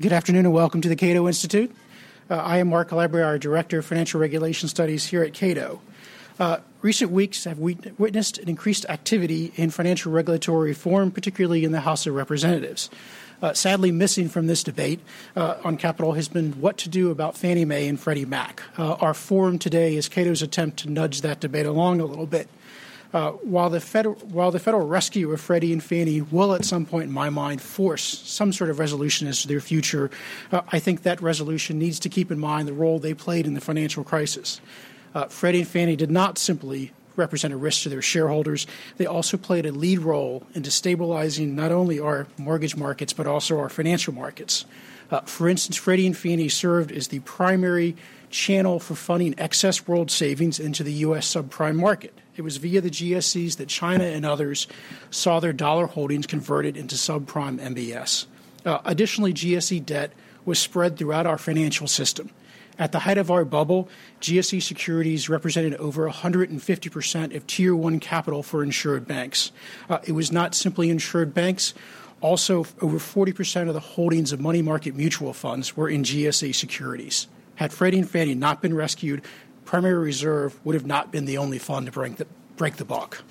Good afternoon and welcome to the Cato Institute. Uh, I am Mark Calabria, our Director of Financial Regulation Studies here at Cato. Uh, recent weeks have witnessed an increased activity in financial regulatory reform, particularly in the House of Representatives. Uh, sadly, missing from this debate uh, on Capitol has been what to do about Fannie Mae and Freddie Mac. Uh, our forum today is Cato's attempt to nudge that debate along a little bit. Uh, while the federal while the federal rescue of Freddie and Fannie will at some point, in my mind, force some sort of resolution as to their future, uh, I think that resolution needs to keep in mind the role they played in the financial crisis. Uh, Freddie and Fannie did not simply represent a risk to their shareholders. They also played a lead role in destabilizing not only our mortgage markets but also our financial markets. Uh, for instance, Freddie and Fannie served as the primary channel for funding excess world savings into the U.S. subprime market. It was via the GSEs that China and others saw their dollar holdings converted into subprime MBS. Uh, additionally, GSE debt was spread throughout our financial system. At the height of our bubble, GSE securities represented over 150% of Tier 1 capital for insured banks. Uh, it was not simply insured banks. Also, over 40% of the holdings of money market mutual funds were in GSE securities. Had Freddie and Fannie not been rescued, primary reserve would have not been the only fund to break the, break the buck.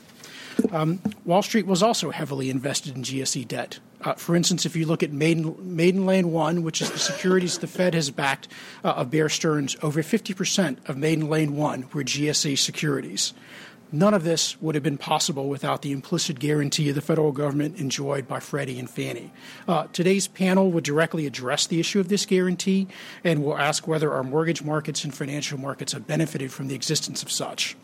Um, Wall Street was also heavily invested in GSE debt. Uh, for instance, if you look at Maiden, Maiden Lane 1, which is the securities the Fed has backed uh, of Bear Stearns, over 50% of Maiden Lane 1 were GSE securities. None of this would have been possible without the implicit guarantee of the federal government enjoyed by Freddie and Fannie. Uh, today's panel would directly address the issue of this guarantee and will ask whether our mortgage markets and financial markets have benefited from the existence of such.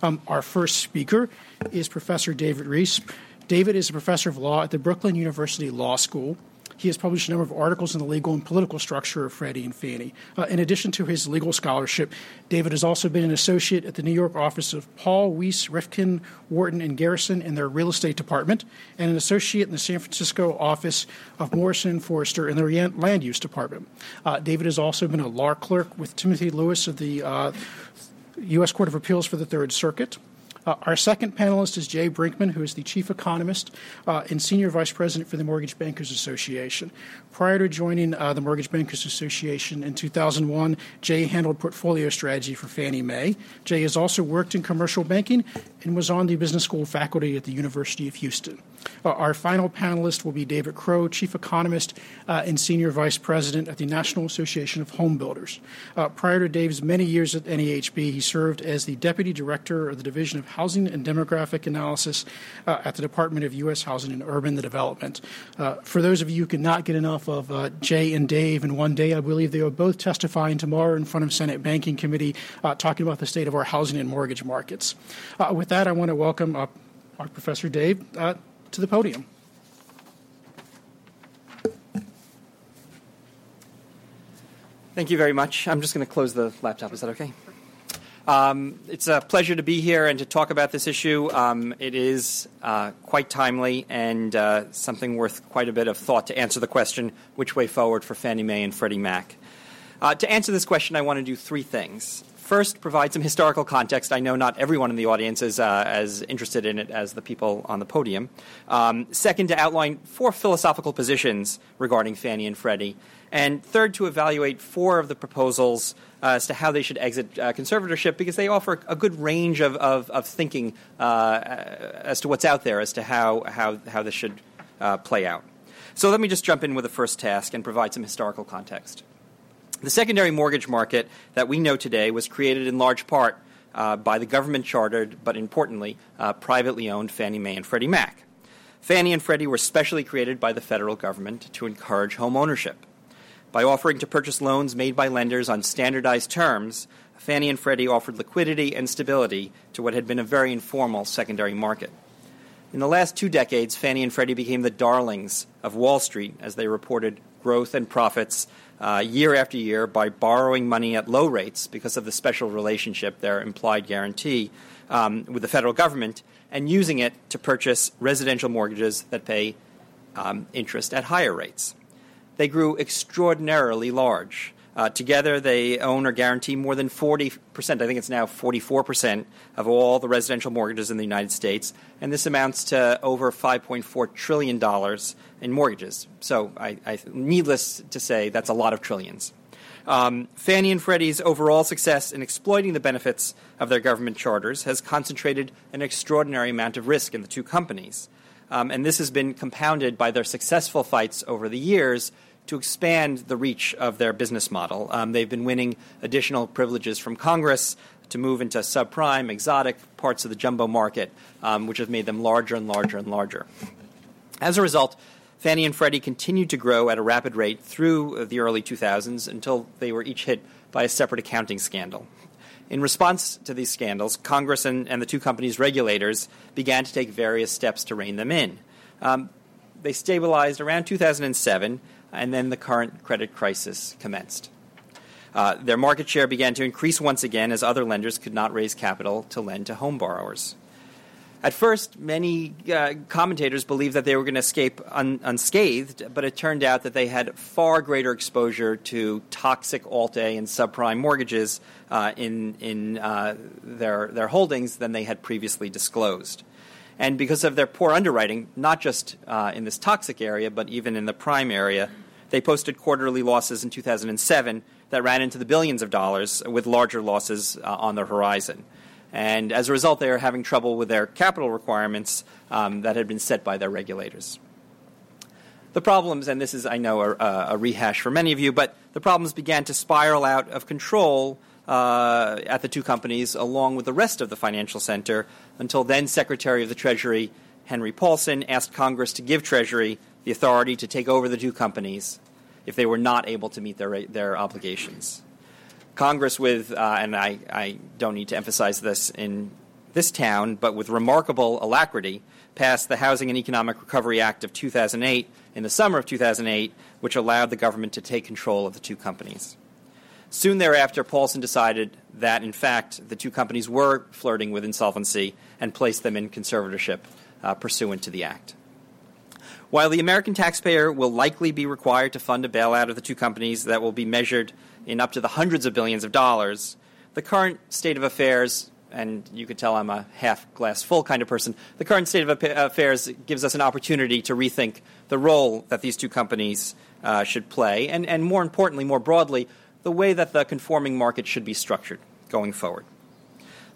Um, our first speaker is Professor David Reiss. David is a professor of law at the Brooklyn University Law School. He has published a number of articles on the legal and political structure of Freddie and Fannie. Uh, in addition to his legal scholarship, David has also been an associate at the New York office of Paul, Weiss, Rifkind, Wharton, and Garrison in their real estate department, and an associate in the San Francisco office of Morrison and Foerster in their land use department. Uh, David has also been a law clerk with Timothy Lewis of the uh, U.S. Court of Appeals for the Third Circuit. Uh, our second panelist is Jay Brinkmann, who is the chief economist uh, and senior vice president for the Mortgage Bankers Association. Prior to joining uh, the Mortgage Bankers Association in 2001, Jay handled portfolio strategy for Fannie Mae. Jay has also worked in commercial banking and was on the business school faculty at the University of Houston. Uh, our final panelist will be David Crowe, Chief Economist uh, and Senior Vice President at the National Association of Home Builders. Uh, prior to Dave's many years at NAHB, he served as the Deputy Director of the Division of Housing and Demographic Analysis uh, at the Department of U.S. Housing and Urban Development. Uh, for those of you who cannot get enough of uh, Jay and Dave, in one day I believe they will both testifying tomorrow in front of Senate Banking Committee talking about the state of our housing and mortgage markets. with that, I want to welcome our Professor Dave to the podium. Thank you very much. I'm just going to close the laptop. Is that okay? Um, it's a pleasure to be here and to talk about this issue. Um, it is uh, quite timely and uh, something worth quite a bit of thought to answer the question which way forward for Fannie Mae and Freddie Mac. Uh, to answer this question, I want to do three things. First, provide some historical context. I know not everyone in the audience is uh, as interested in it as the people on the podium. Um, second, to outline four philosophical positions regarding Fannie and Freddie. And third, to evaluate four of the proposals uh, as to how they should exit uh, conservatorship because they offer a good range of, of, of thinking uh, as to what's out there as to how, how, how this should uh, play out. So let me just jump in with the first task and provide some historical context. The secondary mortgage market that we know today was created in large part uh, by the government chartered, but importantly, uh, privately owned Fannie Mae and Freddie Mac. Fannie and Freddie were specially created by the federal government to encourage home ownership. By offering to purchase loans made by lenders on standardized terms, Fannie and Freddie offered liquidity and stability to what had been a very informal secondary market. In the last two decades, Fannie and Freddie became the darlings of Wall Street as they reported growth and profits uh, year after year by borrowing money at low rates because of the special relationship, their implied guarantee, um, with the federal government, and using it to purchase residential mortgages that pay um, interest at higher rates. They grew extraordinarily large. Uh, together, they own or guarantee more than 40%, I think it's now 44% of all the residential mortgages in the United States, and this amounts to over $5.4 trillion in mortgages. So, I, I, needless to say, that's a lot of trillions. Um, Fannie and Freddie's overall success in exploiting the benefits of their government charters has concentrated an extraordinary amount of risk in the two companies. Um, and this has been compounded by their successful fights over the years to expand the reach of their business model. Um, they've been winning additional privileges from Congress to move into subprime, exotic parts of the jumbo market, um, which has made them larger and larger and larger. As a result, Fannie and Freddie continued to grow at a rapid rate through the early 2000s until they were each hit by a separate accounting scandal. In response to these scandals, Congress and, and the two companies' regulators began to take various steps to rein them in. Um, they stabilized around 2007 and then the current credit crisis commenced. Uh, their market share began to increase once again as other lenders could not raise capital to lend to home borrowers. At first, many uh, commentators believed that they were going to escape un- unscathed, but it turned out that they had far greater exposure to toxic Alt A and subprime mortgages uh, in, in uh, their, their holdings than they had previously disclosed. And because of their poor underwriting, not just uh, in this toxic area, but even in the prime area, they posted quarterly losses in 2007 that ran into the billions of dollars, with larger losses uh, on the horizon. And as a result, they are having trouble with their capital requirements um, that had been set by their regulators. The problems, and this is, I know, a, a, rehash for many of you, but the problems began to spiral out of control uh, at the two companies, along with the rest of the financial center, until then Secretary of the Treasury Henry Paulson asked Congress to give Treasury the authority to take over the two companies if they were not able to meet their, their obligations. Congress, with, uh, and I, I don't need to emphasize this in this town, but with remarkable alacrity, passed the Housing and Economic Recovery Act of 2008 in the summer of 2008, which allowed the government to take control of the two companies. Soon thereafter, Paulson decided that, in fact, the two companies were flirting with insolvency and placed them in conservatorship uh, pursuant to the Act. While the American taxpayer will likely be required to fund a bailout of the two companies that will be measured in up to the hundreds of billions of dollars, the current state of affairs, and you could tell I'm a half glass full kind of person, the current state of affairs gives us an opportunity to rethink the role that these two companies uh, should play, and, and more importantly, more broadly, the way that the conforming market should be structured going forward.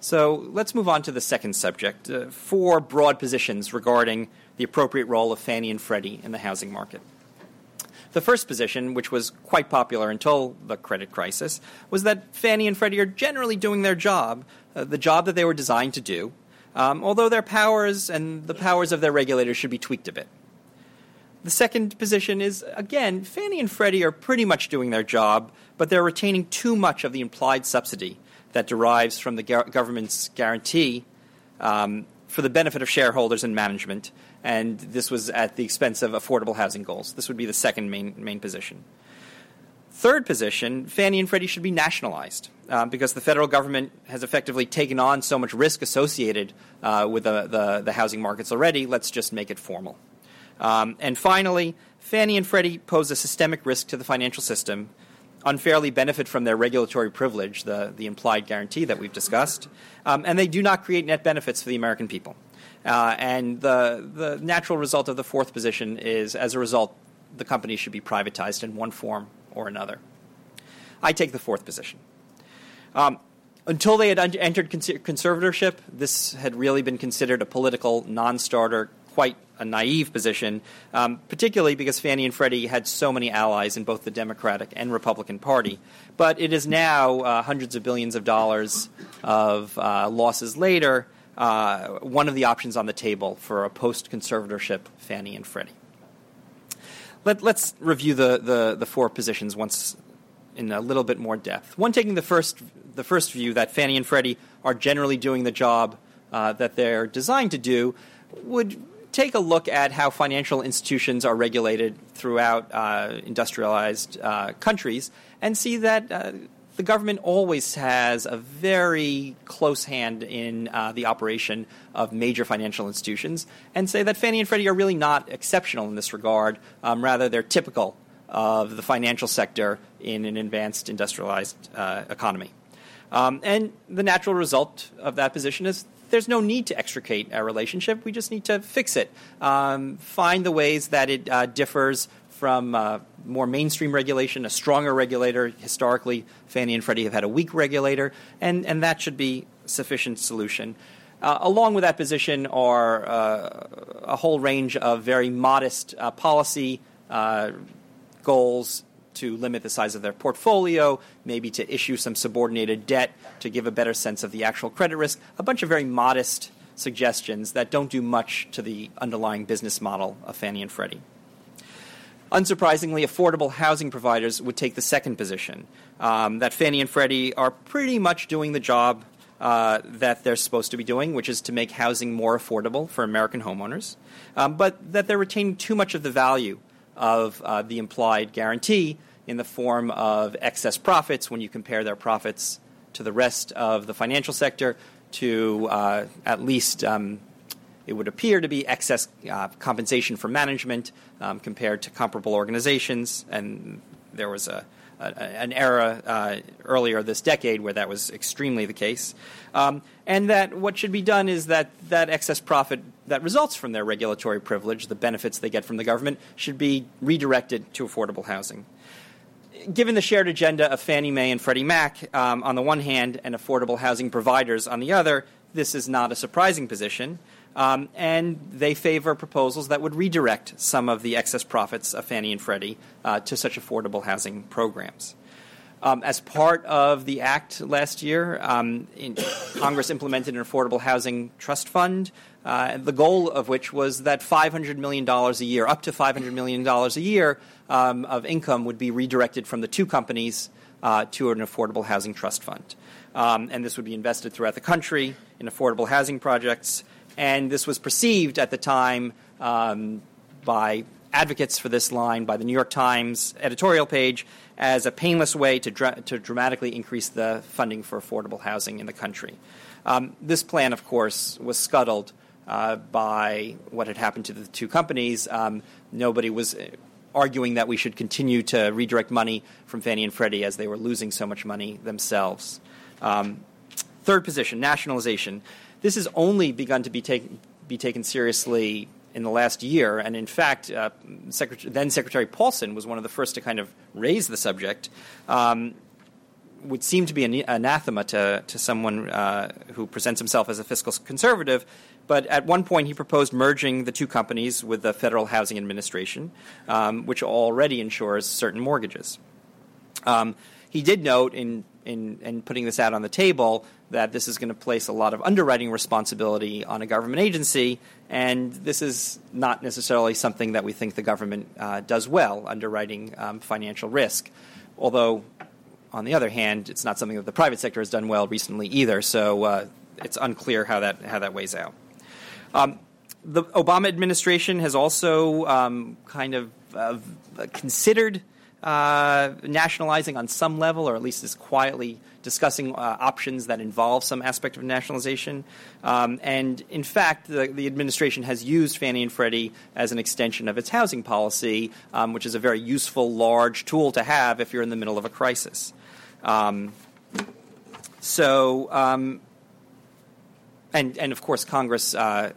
So let's move on to the second subject uh, four broad positions regarding the appropriate role of Fannie and Freddie in the housing market. The first position, which was quite popular until the credit crisis, was that Fannie and Freddie are generally doing their job, uh, the job that they were designed to do, um, although their powers and the powers of their regulators should be tweaked a bit. The second position is, again, Fannie and Freddie are pretty much doing their job, but they're retaining too much of the implied subsidy that derives from the government's guarantee um, for the benefit of shareholders and management, and this was at the expense of affordable housing goals. This would be the second main, main position. Third position, Fannie and Freddie should be nationalized uh, because the federal government has effectively taken on so much risk associated uh, with the, the, the housing markets already. Let's just make it formal. Um, and finally, Fannie and Freddie pose a systemic risk to the financial system, unfairly benefit from their regulatory privilege, the, the implied guarantee that we've discussed, um, and they do not create net benefits for the American people. Uh, and the, the natural result of the fourth position is, as a result, the company should be privatized in one form or another. I take the fourth position. Um, until they had entered conservatorship, this had really been considered a political non starter, quite a naive position, um, particularly because Fannie and Freddie had so many allies in both the Democratic and Republican Party. But it is now uh, hundreds of billions of dollars of uh, losses later, uh, one of the options on the table for a post conservatorship Fannie and Freddie. Let, us review the, the, the four positions once in a little bit more depth. One taking the first, the first view that Fannie and Freddie are generally doing the job uh, that they're designed to do would take a look at how financial institutions are regulated throughout uh, industrialized uh, countries and see that uh, the government always has a very close hand in uh, the operation of major financial institutions, and say that Fannie and Freddie are really not exceptional in this regard. Um, rather, they're typical of the financial sector in an advanced industrialized uh, economy. Um, and the natural result of that position is there's no need to extricate a relationship. We just need to fix it, um, find the ways that it uh, differs from uh, more mainstream regulation, a stronger regulator. Historically, Fannie and Freddie have had a weak regulator, and, and that should be sufficient solution. Uh, along with that position are uh, a whole range of very modest uh, policy uh, goals to limit the size of their portfolio, maybe to issue some subordinated debt to give a better sense of the actual credit risk, a bunch of very modest suggestions that don't do much to the underlying business model of Fannie and Freddie. Unsurprisingly, affordable housing providers would take the second position um, that Fannie and Freddie are pretty much doing the job uh, that they're supposed to be doing, which is to make housing more affordable for American homeowners, um, but that they're retaining too much of the value of uh, the implied guarantee in the form of excess profits when you compare their profits to the rest of the financial sector to uh, at least um, it would appear to be excess uh, compensation for management um, compared to comparable organizations. And there was a, a an era uh, earlier this decade where that was extremely the case. Um, and that what should be done is that that excess profit that results from their regulatory privilege, the benefits they get from the government, should be redirected to affordable housing. Given the shared agenda of Fannie Mae and Freddie Mac um, on the one hand and affordable housing providers on the other, this is not a surprising position. Um, and they favor proposals that would redirect some of the excess profits of Fannie and Freddie uh, to such affordable housing programs. Um, as part of the act last year, um, in, Congress implemented an affordable housing trust fund, uh, the goal of which was that $500 million a year, up to $500 million a year um, of income, would be redirected from the two companies uh, to an affordable housing trust fund. Um, and this would be invested throughout the country in affordable housing projects and this was perceived at the time um, by advocates for this line, by the New York Times editorial page, as a painless way to, to dramatically increase the funding for affordable housing in the country. Um, this plan, of course, was scuttled uh, by what had happened to the two companies. Um, nobody was uh, arguing that we should continue to redirect money from Fannie and Freddie as they were losing so much money themselves. Um, third position, nationalization. This has only begun to be, take, be taken seriously in the last year, and in fact, uh, Secretary, then Secretary Paulson was one of the first to kind of raise the subject. Um, would seem to be an anathema to, to someone uh, who presents himself as a fiscal conservative, but at one point he proposed merging the two companies with the Federal Housing Administration, um, which already insures certain mortgages. Um, he did note in, in, in putting this out on the table that this is going to place a lot of underwriting responsibility on a government agency, and this is not necessarily something that we think the government uh, does well, underwriting um, financial risk. Although, on the other hand, it's not something that the private sector has done well recently either, so uh, it's unclear how that, how that weighs out. Um, the Obama administration has also um, kind of uh, considered uh, nationalizing on some level, or at least is quietly discussing uh, options that involve some aspect of nationalization. Um, and in fact, the, the, administration has used Fannie and Freddie as an extension of its housing policy, um, which is a very useful, large tool to have if you're in the middle of a crisis. Um, so, um, and, and of course, Congress uh,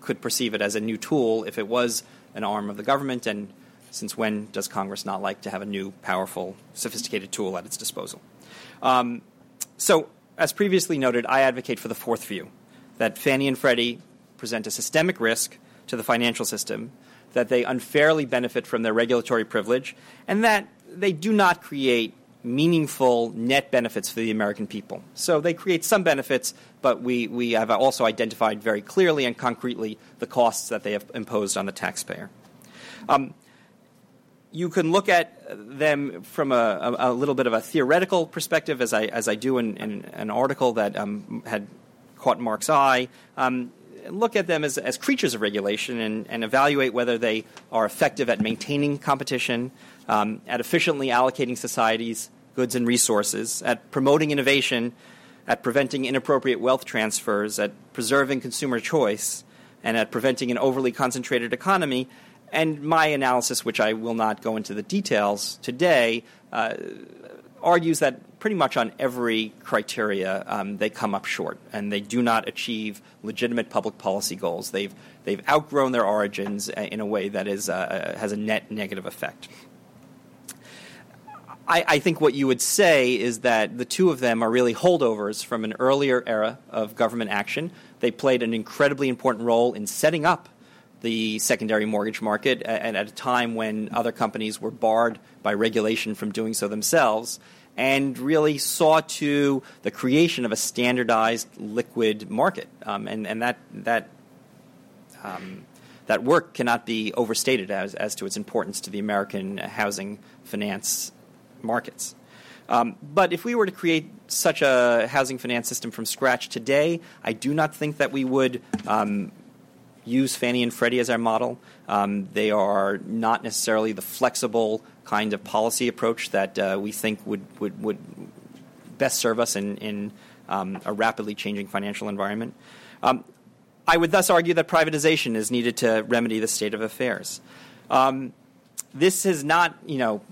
could perceive it as a new tool if it was an arm of the government and since when does Congress not like to have a new, powerful, sophisticated tool at its disposal? Um, so, as previously noted, I advocate for the fourth view that Fannie and Freddie present a systemic risk to the financial system, that they unfairly benefit from their regulatory privilege, and that they do not create meaningful net benefits for the American people. So they create some benefits, but we, we have also identified very clearly and concretely the costs that they have imposed on the taxpayer. Um, you can look at them from a, a, little bit of a theoretical perspective, as I, as I do in, in an article that um, had caught Mark's eye. Um, look at them as, as creatures of regulation and, and, evaluate whether they are effective at maintaining competition, um, at efficiently allocating society's goods and resources, at promoting innovation, at preventing inappropriate wealth transfers, at preserving consumer choice, and at preventing an overly concentrated economy And my analysis, which I will not go into the details today, uh, argues that pretty much on every criteria um, they come up short and they do not achieve legitimate public policy goals. They've, they've outgrown their origins uh, in a way that is, uh, has a net negative effect. I, I, think what you would say is that the two of them are really holdovers from an earlier era of government action. They played an incredibly important role in setting up the secondary mortgage market at, at a time when other companies were barred by regulation from doing so themselves and really saw to the creation of a standardized liquid market. Um, and, and that, that, um, that work cannot be overstated as, as to its importance to the American housing finance markets. Um, but if we were to create such a housing finance system from scratch today, I do not think that we would um, use Fannie and Freddie as our model. Um, they are not necessarily the flexible kind of policy approach that uh, we think would, would, would best serve us in, in um, a rapidly changing financial environment. Um, I would thus argue that privatization is needed to remedy the state of affairs. Um, this has not, you know,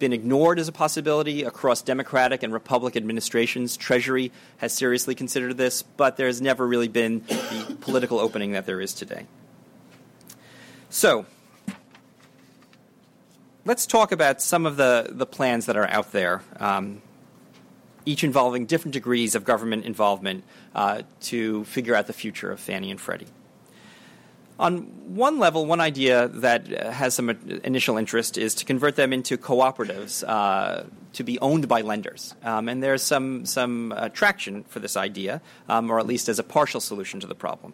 been ignored as a possibility across Democratic and Republican administrations. Treasury has seriously considered this, but there has never really been the political opening that there is today. So, let's talk about some of the, the plans that are out there, um, each involving different degrees of government involvement uh, to figure out the future of Fannie and Freddie. On one level, one idea that uh, has some initial interest is to convert them into cooperatives uh, to be owned by lenders. Um, and there's some, some uh, traction for this idea, um, or at least as a partial solution to the problem.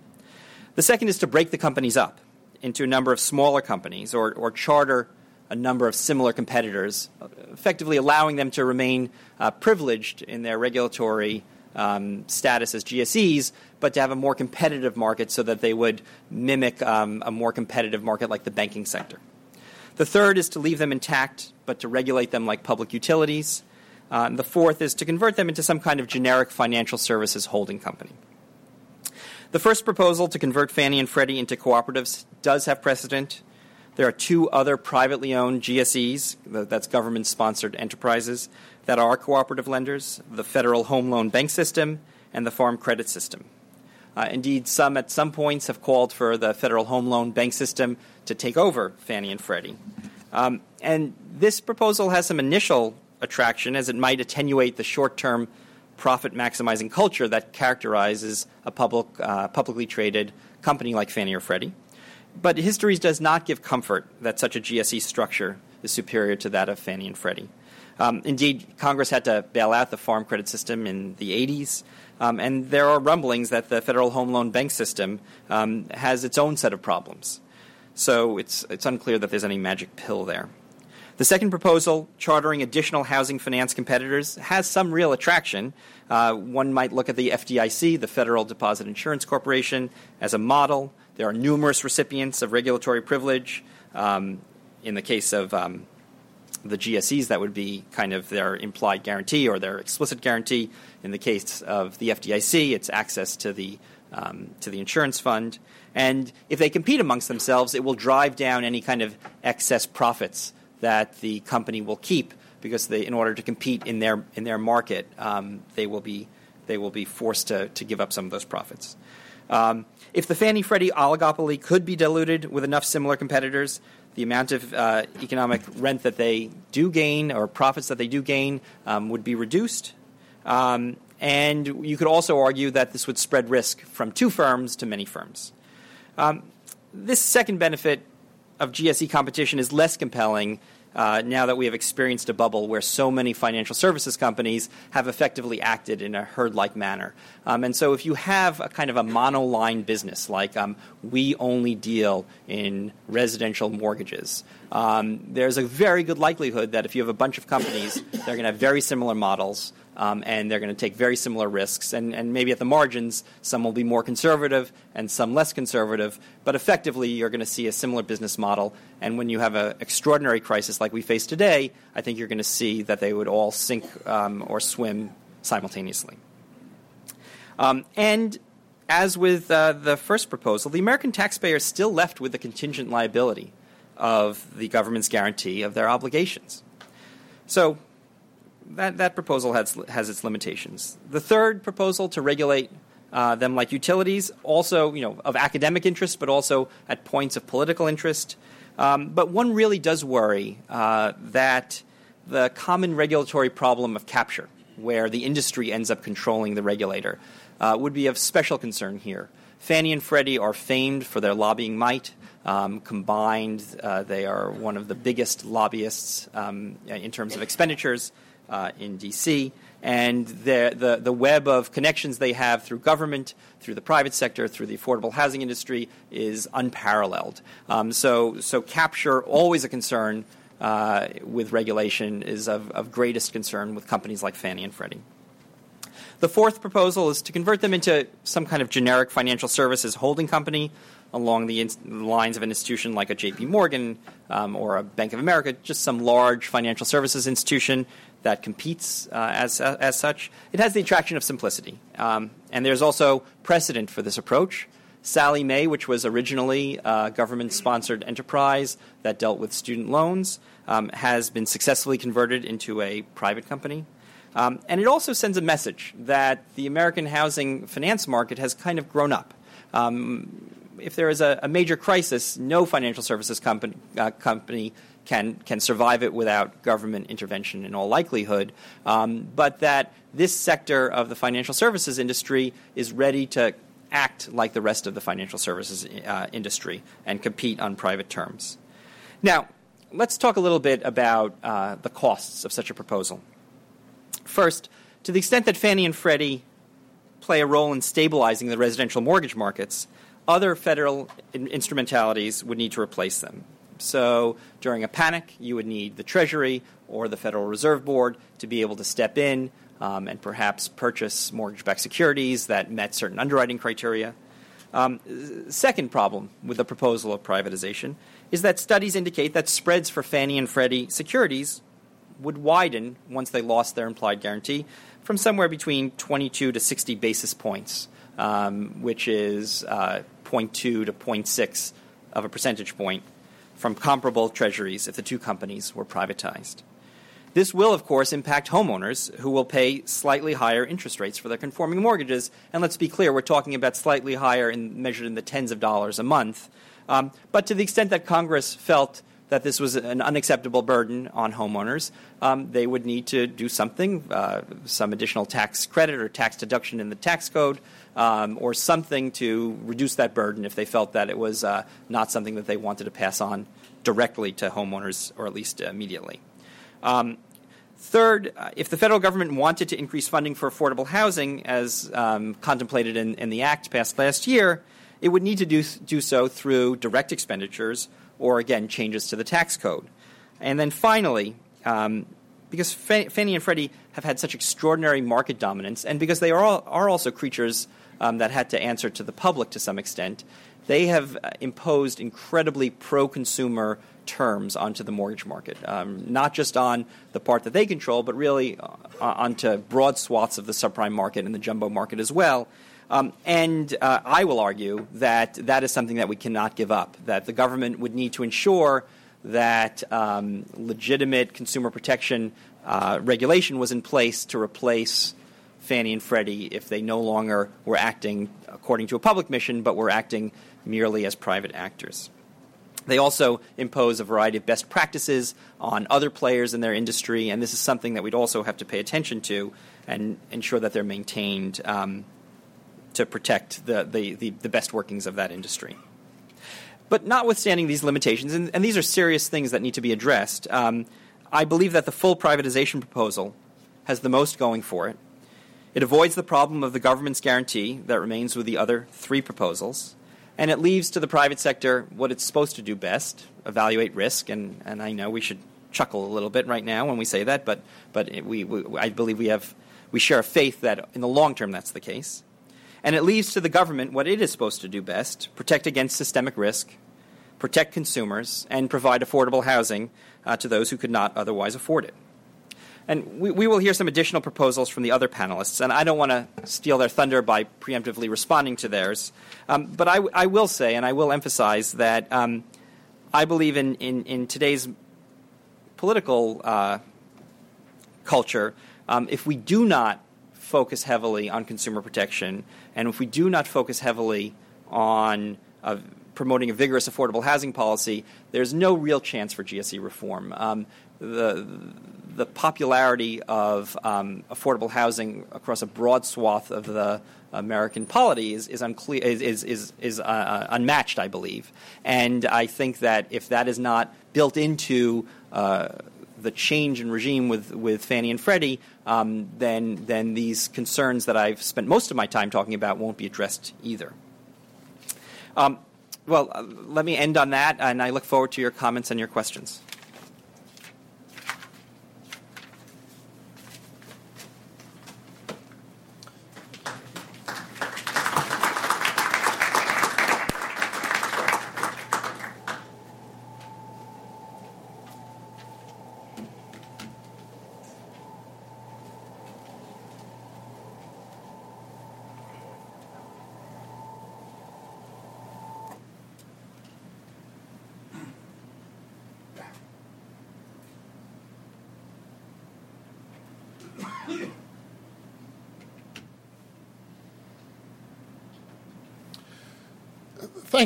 The second is to break the companies up into a number of smaller companies or, or charter a number of similar competitors, effectively allowing them to remain uh, privileged in their regulatory um, status as GSEs, but to have a more competitive market so that they would mimic um, a more competitive market like the banking sector. The third is to leave them intact, but to regulate them like public utilities. Uh, the fourth is to convert them into some kind of generic financial services holding company. The first proposal to convert Fannie and Freddie into cooperatives does have precedent. There are two other privately owned GSEs, that's government sponsored enterprises, that are cooperative lenders the Federal Home Loan Bank System and the Farm Credit System. Uh, indeed, some at some points have called for the Federal Home Loan Bank System to take over Fannie and Freddie. Um, and this proposal has some initial attraction as it might attenuate the short term profit maximizing culture that characterizes a public, uh, publicly traded company like Fannie or Freddie. But history does not give comfort that such a GSE structure is superior to that of Fannie and Freddie. Um, indeed, Congress had to bail out the farm credit system in the 80s, um, and there are rumblings that the Federal Home Loan Bank system um, has its own set of problems. So it's, it's unclear that there's any magic pill there. The second proposal, chartering additional housing finance competitors, has some real attraction. Uh, one might look at the FDIC, the Federal Deposit Insurance Corporation, as a model. There are numerous recipients of regulatory privilege. Um, in the case of um, the GSEs, that would be kind of their implied guarantee or their explicit guarantee. In the case of the FDIC, it's access to the um, to the insurance fund. And if they compete amongst themselves, it will drive down any kind of excess profits that the company will keep because they, in order to compete in their in their market, um, they will be they will be forced to, to give up some of those profits. Um, if the Fannie Freddie oligopoly could be diluted with enough similar competitors, the amount of uh, economic rent that they do gain or profits that they do gain um, would be reduced. Um, and you could also argue that this would spread risk from two firms to many firms. Um, this second benefit of GSE competition is less compelling uh, now that we have experienced a bubble where so many financial services companies have effectively acted in a herd like manner. Um, and so, if you have a kind of a monoline business, like um, we only deal in residential mortgages, um, there's a very good likelihood that if you have a bunch of companies, they're going to have very similar models um, and they're going to take very similar risks. And, and maybe at the margins, some will be more conservative and some less conservative, but effectively, you're going to see a similar business model. And when you have an extraordinary crisis like we face today, I think you're going to see that they would all sink um, or swim simultaneously. Um, and as with uh, the first proposal, the American taxpayer is still left with the contingent liability. of the government's guarantee of their obligations. So that, that proposal has, has its limitations. The third proposal to regulate uh, them like utilities, also you know of academic interest, but also at points of political interest. Um, but one really does worry uh, that the common regulatory problem of capture, where the industry ends up controlling the regulator, uh, would be of special concern here. Fannie and Freddie are famed for their lobbying might. Um, combined, uh, they are one of the biggest lobbyists um, in terms of expenditures uh, in D.C. And the, the, the web of connections they have through government, through the private sector, through the affordable housing industry is unparalleled. Um, so, so capture always a concern uh, with regulation is of, of greatest concern with companies like Fannie and Freddie. The fourth proposal is to convert them into some kind of generic financial services holding company along the in- lines of an institution like a JP Morgan um, or a Bank of America, just some large financial services institution that competes uh, as, as such. It has the attraction of simplicity. Um, and there's also precedent for this approach. Sallie Mae, which was originally a government sponsored enterprise that dealt with student loans, um, has been successfully converted into a private company. Um, and it also sends a message that the American housing finance market has kind of grown up. Um, if there is a, a, major crisis, no financial services company, uh, company can, can survive it without government intervention in all likelihood, um, but that this sector of the financial services industry is ready to act like the rest of the financial services uh, industry and compete on private terms. Now, let's talk a little bit about uh, the costs of such a proposal. First, to the extent that Fannie and Freddie play a role in stabilizing the residential mortgage markets, other federal in- instrumentalities would need to replace them. So, during a panic, you would need the Treasury or the Federal Reserve Board to be able to step in um, and perhaps purchase mortgage backed securities that met certain underwriting criteria. Um, second problem with the proposal of privatization is that studies indicate that spreads for Fannie and Freddie securities would widen once they lost their implied guarantee from somewhere between 22 to 60 basis points, um, which is uh, 0.2 to 0.6 of a percentage point from comparable treasuries if the two companies were privatized. This will, of course, impact homeowners who will pay slightly higher interest rates for their conforming mortgages. And let's be clear, we're talking about slightly higher in, measured in the tens of dollars a month. Um, but to the extent that Congress felt that this was an unacceptable burden on homeowners, um, they would need to do something, uh, some additional tax credit or tax deduction in the tax code, um, or something to reduce that burden if they felt that it was uh, not something that they wanted to pass on directly to homeowners or at least immediately. Um, third, uh, if the federal government wanted to increase funding for affordable housing, as um, contemplated in, in the act passed last year, it would need to do, do so through direct expenditures or, again, changes to the tax code. And then finally, um, because Fannie and Freddie have had such extraordinary market dominance, and because they are, all, are also creatures um, that had to answer to the public to some extent, they have uh, imposed incredibly pro consumer terms onto the mortgage market, um, not just on the part that they control, but really uh, onto broad swaths of the subprime market and the jumbo market as well. Um, and uh, I will argue that that is something that we cannot give up, that the government would need to ensure that um, legitimate consumer protection uh, regulation was in place to replace Fannie and Freddie if they no longer were acting according to a public mission, but were acting merely as private actors. They also impose a variety of best practices on other players in their industry, and this is something that we'd also have to pay attention to and ensure that they're maintained um, to protect the, the, the, the, best workings of that industry. But notwithstanding these limitations, and, and these are serious things that need to be addressed, um, I believe that the full privatization proposal has the most going for it. It avoids the problem of the government's guarantee that remains with the other three proposals, and it leaves to the private sector what it's supposed to do best evaluate risk. And, and I know we should chuckle a little bit right now when we say that, but, but we, we, I believe we, have, we share a faith that in the long term that's the case. And it leaves to the government what it is supposed to do best protect against systemic risk, protect consumers, and provide affordable housing uh, to those who could not otherwise afford it. And we, we, will hear some additional proposals from the other panelists, and I don't want to steal their thunder by preemptively responding to theirs. Um, but I, I, will say, and I will emphasize, that um, I believe in, in, in today's political uh, culture, um, if we do not focus heavily on consumer protection, and if we do not focus heavily on uh, promoting a vigorous affordable housing policy, there's no real chance for GSE reform. Um, the the popularity of um, affordable housing across a broad swath of the American polity is, is unclear is is is, is uh, uh, unmatched, I believe, and I think that if that is not built into uh, the change in regime with, with Fannie and Freddie, um, then then these concerns that I've spent most of my time talking about won't be addressed either. Um, well, uh, let me end on that, and I look forward to your comments and your questions.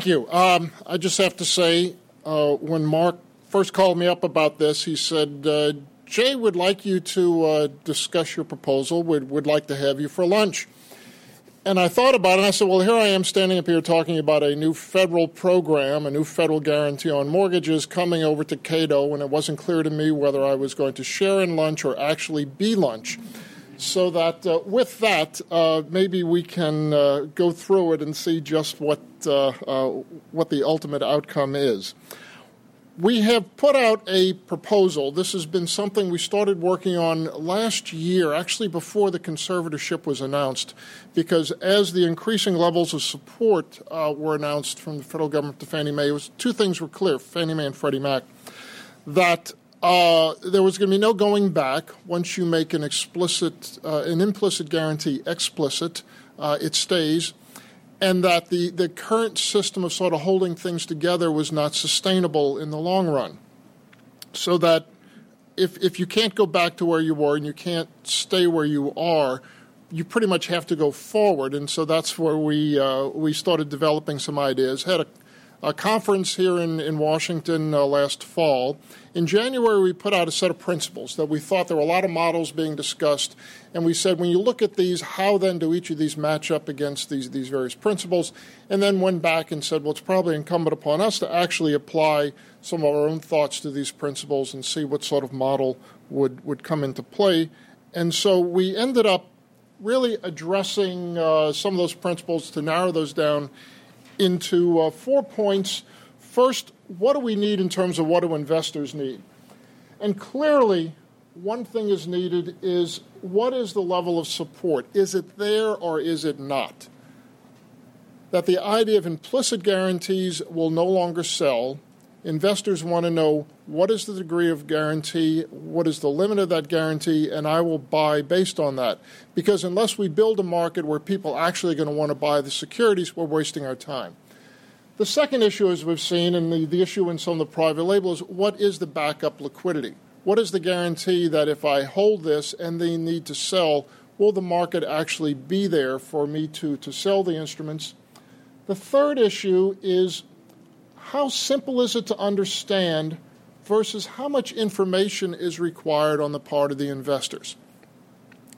Thank you. Um, I just have to say, uh, when Mark first called me up about this, he said, uh, Jay would like you to uh, discuss your proposal, would, would like to have you for lunch. And I thought about it, and I said, well, here I am standing up here talking about a new federal program, a new federal guarantee on mortgages coming over to Cato, and it wasn't clear to me whether I was going to share in lunch or actually be lunch. So that uh, with that, uh, maybe we can uh, go through it and see just what uh, uh, what the ultimate outcome is. We have put out a proposal. This has been something we started working on last year, actually before the conservatorship was announced, because as the increasing levels of support uh, were announced from the federal government to Fannie Mae, was, two things were clear: Fannie Mae and Freddie Mac, that uh, there was going to be no going back once you make an explicit, uh, an implicit guarantee explicit. Uh, it stays, and that the, the current system of sort of holding things together was not sustainable in the long run. So that if, if you can't go back to where you were and you can't stay where you are, you pretty much have to go forward. And so that's where we, uh, we started developing some ideas. Had a a conference here in, in Washington uh, last fall. In January, we put out a set of principles that we thought there were a lot of models being discussed. And we said, when you look at these, how then do each of these match up against these, these various principles? And then went back and said, well, it's probably incumbent upon us to actually apply some of our own thoughts to these principles and see what sort of model would, would come into play. And so we ended up really addressing uh, some of those principles to narrow those down into uh, four points. First, what do we need in terms of what do investors need? And clearly, one thing is needed is what is the level of support? Is it there or is it not? That the idea of implicit guarantees will no longer sell. Investors want to know what is the degree of guarantee, what is the limit of that guarantee, and I will buy based on that. Because unless we build a market where people actually are going to want to buy the securities, we're wasting our time. The second issue, as we've seen, and the, the issue in some of the private labels, what is the backup liquidity? What is the guarantee that if I hold this and they need to sell, will the market actually be there for me to, to sell the instruments? The third issue is how simple is it to understand versus how much information is required on the part of the investors?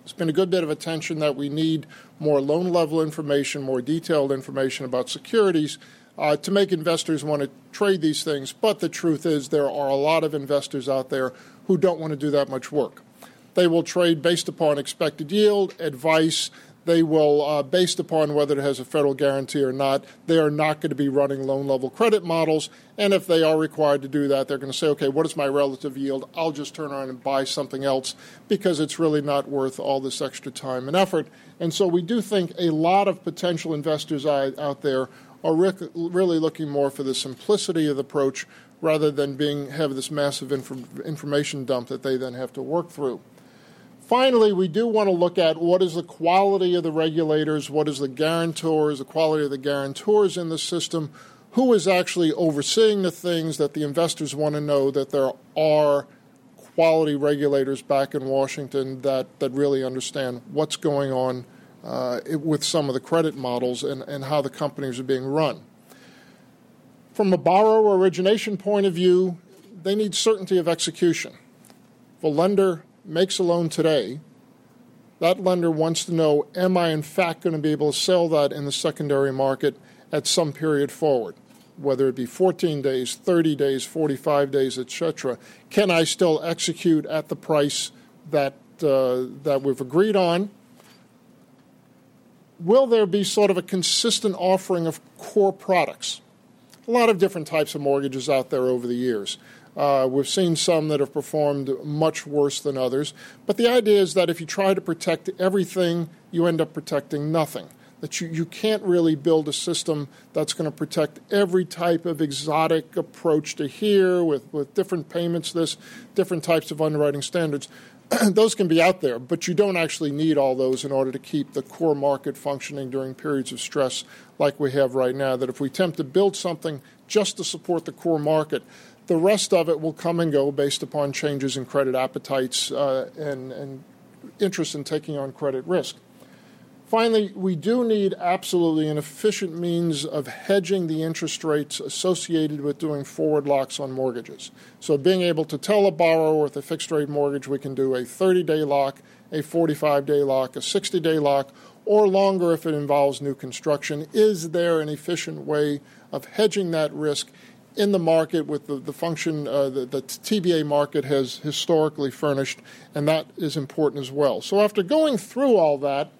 It's been a good bit of attention that we need more loan level information, more detailed information about securities uh, to make investors want to trade these things. But the truth is, there are a lot of investors out there who don't want to do that much work. They will trade based upon expected yield, advice. They will, uh, based upon whether it has a federal guarantee or not, they are not going to be running loan level credit models. And if they are required to do that, they're going to say, okay, what is my relative yield? I'll just turn around and buy something else because it's really not worth all this extra time and effort. And so we do think a lot of potential investors out there are really looking more for the simplicity of the approach rather than being have this massive inf- information dump that they then have to work through. Finally, we do want to look at what is the quality of the regulators, what is the guarantors, the quality of the guarantors in the system, who is actually overseeing the things that the investors want to know that there are quality regulators back in Washington that, that really understand what's going on uh, with some of the credit models and, and how the companies are being run. From a borrower origination point of view, they need certainty of execution. If a lender makes a loan today, that lender wants to know am I in fact going to be able to sell that in the secondary market at some period forward? whether it be 14 days, 30 days, 45 days, etc. Can I still execute at the price that uh, that we've agreed on? Will there be sort of a consistent offering of core products? A lot of different types of mortgages out there over the years. Uh, we've seen some that have performed much worse than others. But the idea is that if you try to protect everything, you end up protecting nothing that you, you can't really build a system that's going to protect every type of exotic approach to here with, with different payments, this, different types of underwriting standards. those can be out there, but you don't actually need all those in order to keep the core market functioning during periods of stress like we have right now. That if we attempt to build something just to support the core market, the rest of it will come and go based upon changes in credit appetites uh, and, and interest in taking on credit risk. Finally, we do need absolutely an efficient means of hedging the interest rates associated with doing forward locks on mortgages. So, being able to tell a borrower with a fixed rate mortgage we can do a 30 day lock, a 45 day lock, a 60 day lock, or longer if it involves new construction. Is there an efficient way of hedging that risk in the market with the, the function uh, that the TBA market has historically furnished? And that is important as well. So, after going through all that,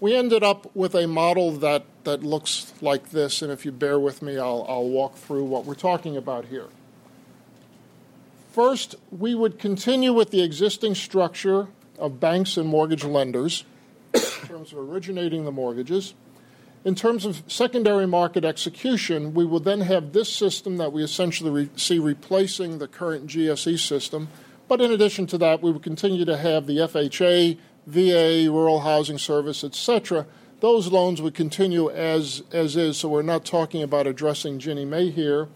we ended up with a model that, that looks like this, and if you bear with me, I'll, I'll walk through what we're talking about here. First, we would continue with the existing structure of banks and mortgage lenders in terms of originating the mortgages. In terms of secondary market execution, we will then have this system that we essentially re- see replacing the current GSE system. But in addition to that, we would continue to have the FHA VA, Rural Housing Service, etc., those loans would continue as, as is. So we're not talking about addressing Ginnie Mae here.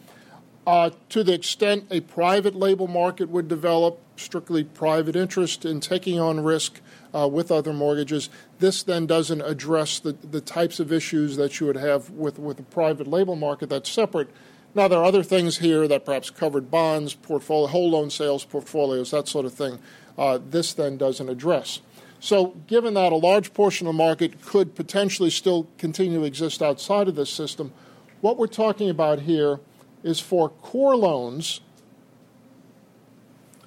Uh, to the extent a private label market would develop, strictly private interest in taking on risk uh, with other mortgages, this then doesn't address the, the types of issues that you would have with, with a private label market that's separate. Now, there are other things here that perhaps covered bonds, portfolio, whole loan sales portfolios, that sort of thing. Uh, this then doesn't address. So, given that a large portion of the market could potentially still continue to exist outside of this system, what we're talking about here is for core loans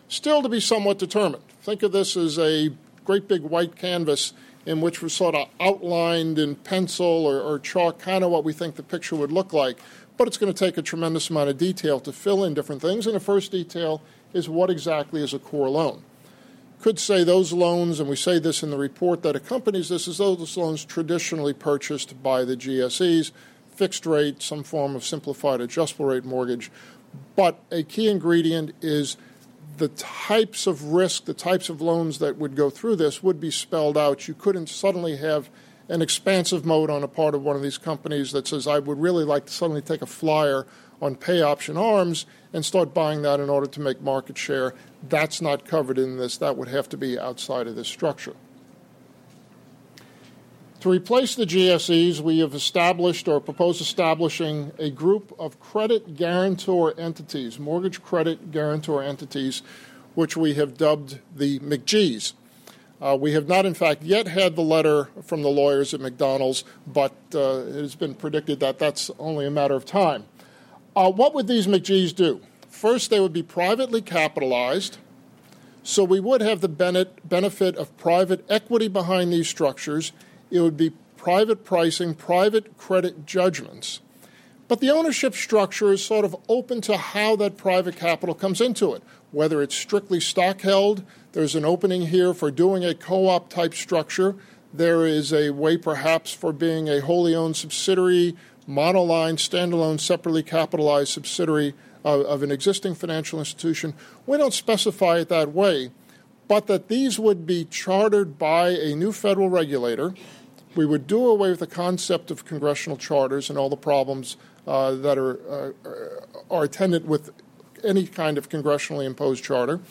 still to be somewhat determined. Think of this as a great big white canvas in which we're sort of outlined in pencil or, or chalk kind of what we think the picture would look like. But it's going to take a tremendous amount of detail to fill in different things. And the first detail is what exactly is a core loan could say those loans, and we say this in the report that accompanies this, is those loans traditionally purchased by the GSEs, fixed rate, some form of simplified adjustable rate mortgage. But a key ingredient is the types of risk, the types of loans that would go through this would be spelled out. You couldn't suddenly have an expansive mode on a part of one of these companies that says, I would really like to suddenly take a flyer on pay option arms and start buying that in order to make market share. That's not covered in this. That would have to be outside of this structure. To replace the GSEs, we have established or proposed establishing a group of credit guarantor entities, mortgage credit guarantor entities, which we have dubbed the McGees. Uh, we have not, in fact, yet had the letter from the lawyers at McDonald's, but uh, it has been predicted that that's only a matter of time. Uh, what would these McGees do? First, they would be privately capitalized, so we would have the benefit of private equity behind these structures. It would be private pricing, private credit judgments. But the ownership structure is sort of open to how that private capital comes into it. Whether it's strictly stock held, there's an opening here for doing a co op type structure. There is a way perhaps for being a wholly owned subsidiary monoline, standalone, separately capitalized subsidiary of, of an existing financial institution. We don't specify it that way, but that these would be chartered by a new federal regulator We would do away with the concept of congressional charters and all the problems uh, that are, uh, are attendant with any kind of congressionally imposed charter.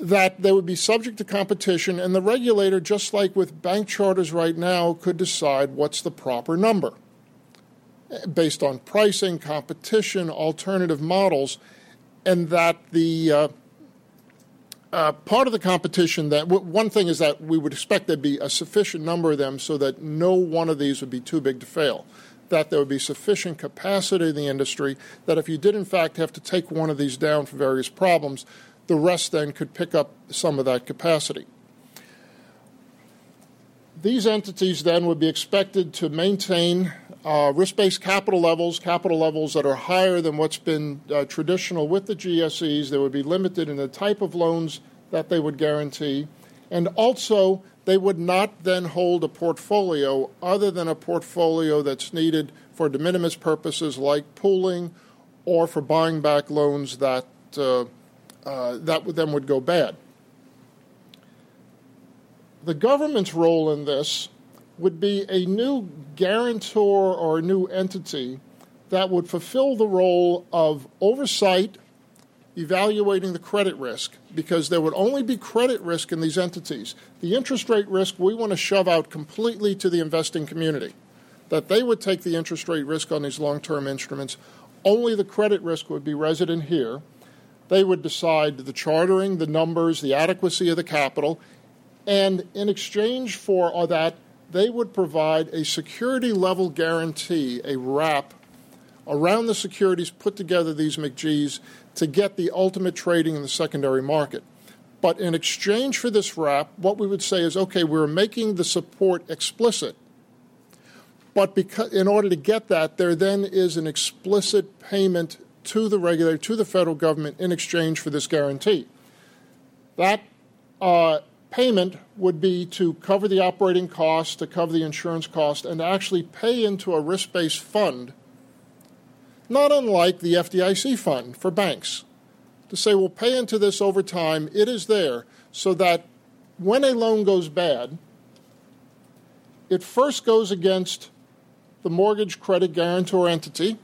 That they would be subject to competition, and the regulator, just like with bank charters right now, could decide what's the proper number based on pricing, competition, alternative models, and that the uh, uh, part of the competition that w- one thing is that we would expect there'd be a sufficient number of them so that no one of these would be too big to fail. That there would be sufficient capacity in the industry that if you did in fact have to take one of these down for various problems, the rest then could pick up some of that capacity. These entities then would be expected to maintain uh, risk based capital levels, capital levels that are higher than what's been uh, traditional with the GSEs. They would be limited in the type of loans that they would guarantee. And also, they would not then hold a portfolio other than a portfolio that's needed for de minimis purposes like pooling or for buying back loans that, uh, uh that then would go bad. The government's role in this would be a new guarantor or a new entity that would fulfill the role of oversight, evaluating the credit risk, because there would only be credit risk in these entities. The interest rate risk we want to shove out completely to the investing community, that they would take the interest rate risk on these long term instruments. Only the credit risk would be resident here. They would decide the chartering, the numbers, the adequacy of the capital, and in exchange for that, they would provide a security level guarantee, a wrap around the securities put together these McGs to get the ultimate trading in the secondary market. But in exchange for this wrap, what we would say is okay, we're making the support explicit. But because, in order to get that, there then is an explicit payment to the regulator, to the federal government, in exchange for this guarantee. That uh, payment would be to cover the operating costs, to cover the insurance cost, and to actually pay into a risk based fund, not unlike the FDIC fund for banks. To say, we'll pay into this over time, it is there so that when a loan goes bad, it first goes against the mortgage credit guarantor entity.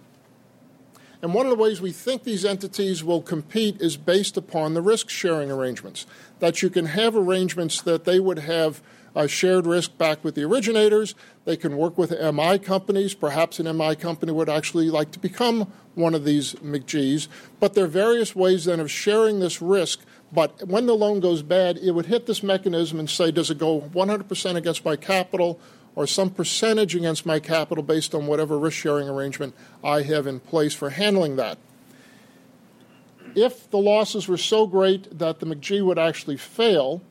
And one of the ways we think these entities will compete is based upon the risk sharing arrangements that you can have arrangements that they would have a shared risk back with the originators. They can work with MI companies. Perhaps an MI company would actually like to become one of these McGs. But there are various ways then of sharing this risk. But when the loan goes bad, it would hit this mechanism and say, does it go 100% against my capital or some percentage against my capital based on whatever risk sharing arrangement I have in place for handling that? if the losses were so great that the McG would actually fail,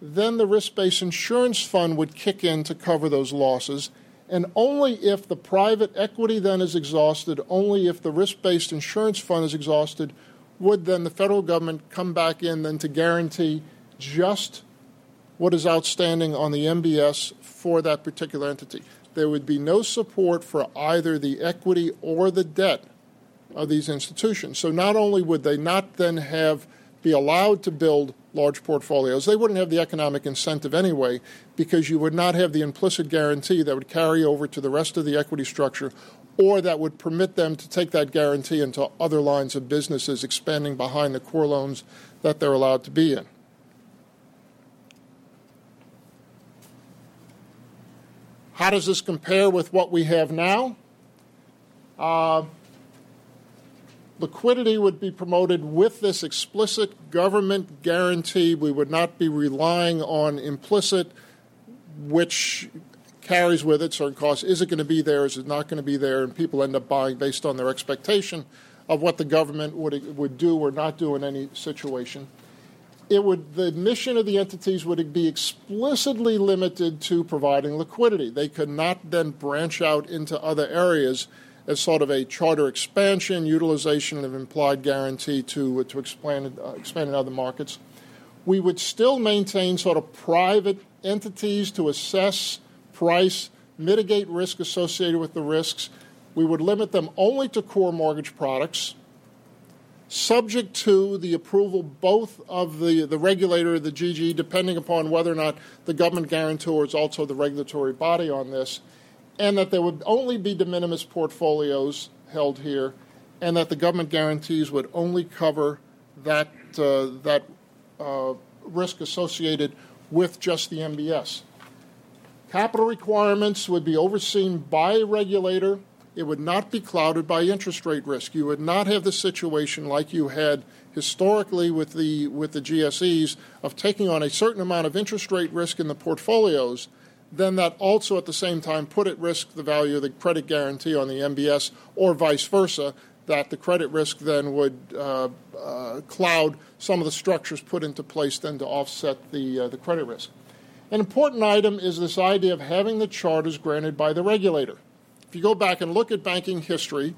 then the risk based insurance fund would kick in to cover those losses. And only if the private equity then is exhausted, only if the risk based insurance fund is exhausted, would then the federal government come back in then to guarantee just what is outstanding on the MBS for that particular entity. There would be no support for either the equity or the debt of these institutions. So not only would they not then have be allowed to build large portfolios, they wouldn't have the economic incentive anyway because you would not have the implicit guarantee that would carry over to the rest of the equity structure or that would permit them to take that guarantee into other lines of businesses expanding behind the core loans that they're allowed to be in. How does this compare with what we have now? Uh, liquidity would be promoted with this explicit government guarantee. We would not be relying on implicit, which carries with it certain costs. Is it going to be there? Is it not going to be there? And people end up buying based on their expectation of what the government would, would do or not do in any situation. It would, the mission of the entities would be explicitly limited to providing liquidity. They could not then branch out into other areas as sort of a charter expansion, utilization of implied guarantee to, to expand, uh, expand in other markets. We would still maintain sort of private entities to assess, price, mitigate risk associated with the risks. We would limit them only to core mortgage products. Subject to the approval both of the, the regulator, the GG, depending upon whether or not the government guarantor is also the regulatory body on this, and that there would only be de minimis portfolios held here, and that the government guarantees would only cover that, uh, that uh, risk associated with just the MBS. Capital requirements would be overseen by a regulator it would not be clouded by interest rate risk. You would not have the situation like you had historically with the with the GSEs of taking on a certain amount of interest rate risk in the portfolios, then that also at the same time put at risk the value of the credit guarantee on the MBS, or vice versa, that the credit risk then would uh, uh, cloud some of the structures put into place then to offset the uh, the credit risk. An important item is this idea of having the charters granted by the regulator. If you go back and look at banking history,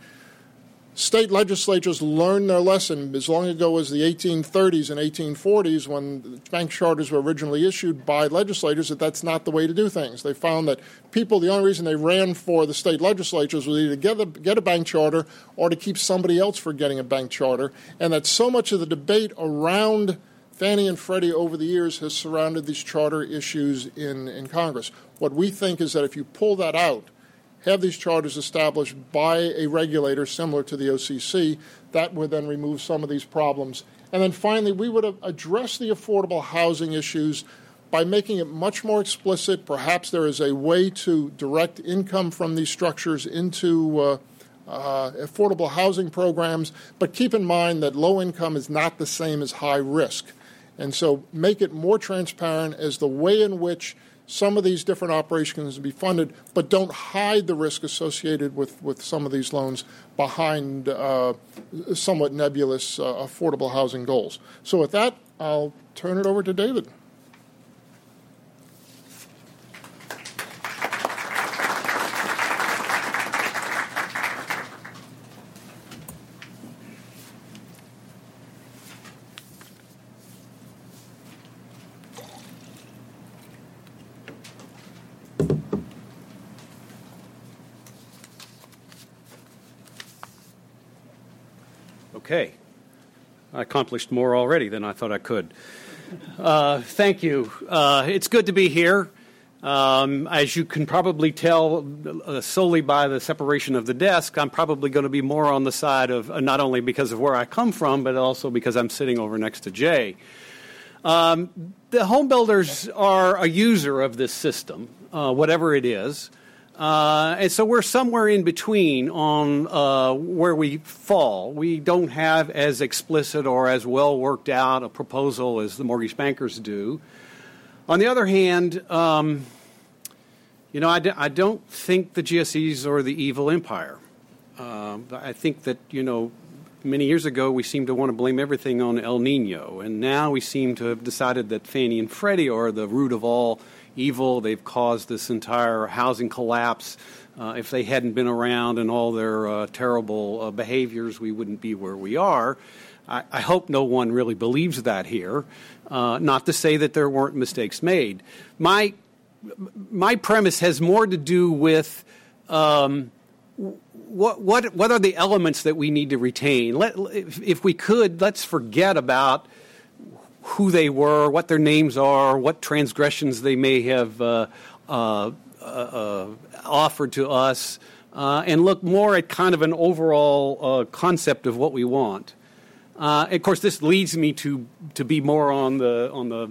state legislatures learned their lesson as long ago as the 1830s and 1840s when bank charters were originally issued by legislators that that's not the way to do things. They found that people, the only reason they ran for the state legislatures was either to get a, get a bank charter or to keep somebody else from getting a bank charter, and that so much of the debate around Fannie and Freddie over the years has surrounded these charter issues in, in Congress. What we think is that if you pull that out, have these charters established by a regulator similar to the OCC. That would then remove some of these problems. And then finally, we would address the affordable housing issues by making it much more explicit. Perhaps there is a way to direct income from these structures into uh, uh, affordable housing programs, but keep in mind that low income is not the same as high risk. And so make it more transparent as the way in which some of these different operations to be funded, but don't hide the risk associated with, with some of these loans behind uh, somewhat nebulous uh, affordable housing goals. So, with that, I'll turn it over to David. Okay. I accomplished more already than I thought I could. Uh, thank you. Uh, it's good to be here. Um, as you can probably tell uh, solely by the separation of the desk, I'm probably going to be more on the side of uh, not only because of where I come from, but also because I'm sitting over next to Jay. Um, the home builders are a user of this system, uh, whatever it is. Uh, and so we're somewhere in between on uh, where we fall. We don't have as explicit or as well worked out a proposal as the mortgage bankers do. On the other hand, um, you know, I d- I don't think the GSEs are the evil empire. Uh, I think that, you know, many years ago we seemed to want to blame everything on El Nino, and now we seem to have decided that Fannie and Freddie are the root of all evil. They've caused this entire housing collapse. Uh, if they hadn't been around and all their uh, terrible uh, behaviors, we wouldn't be where we are. I, I hope no one really believes that here. Uh, not to say that there weren't mistakes made. My my premise has more to do with um, what what what are the elements that we need to retain. Let, if, if we could, let's forget about who they were, what their names are, what transgressions they may have uh, uh, uh, offered to us, uh, and look more at kind of an overall uh, concept of what we want. Uh, of course, this leads me to, to be more on the on the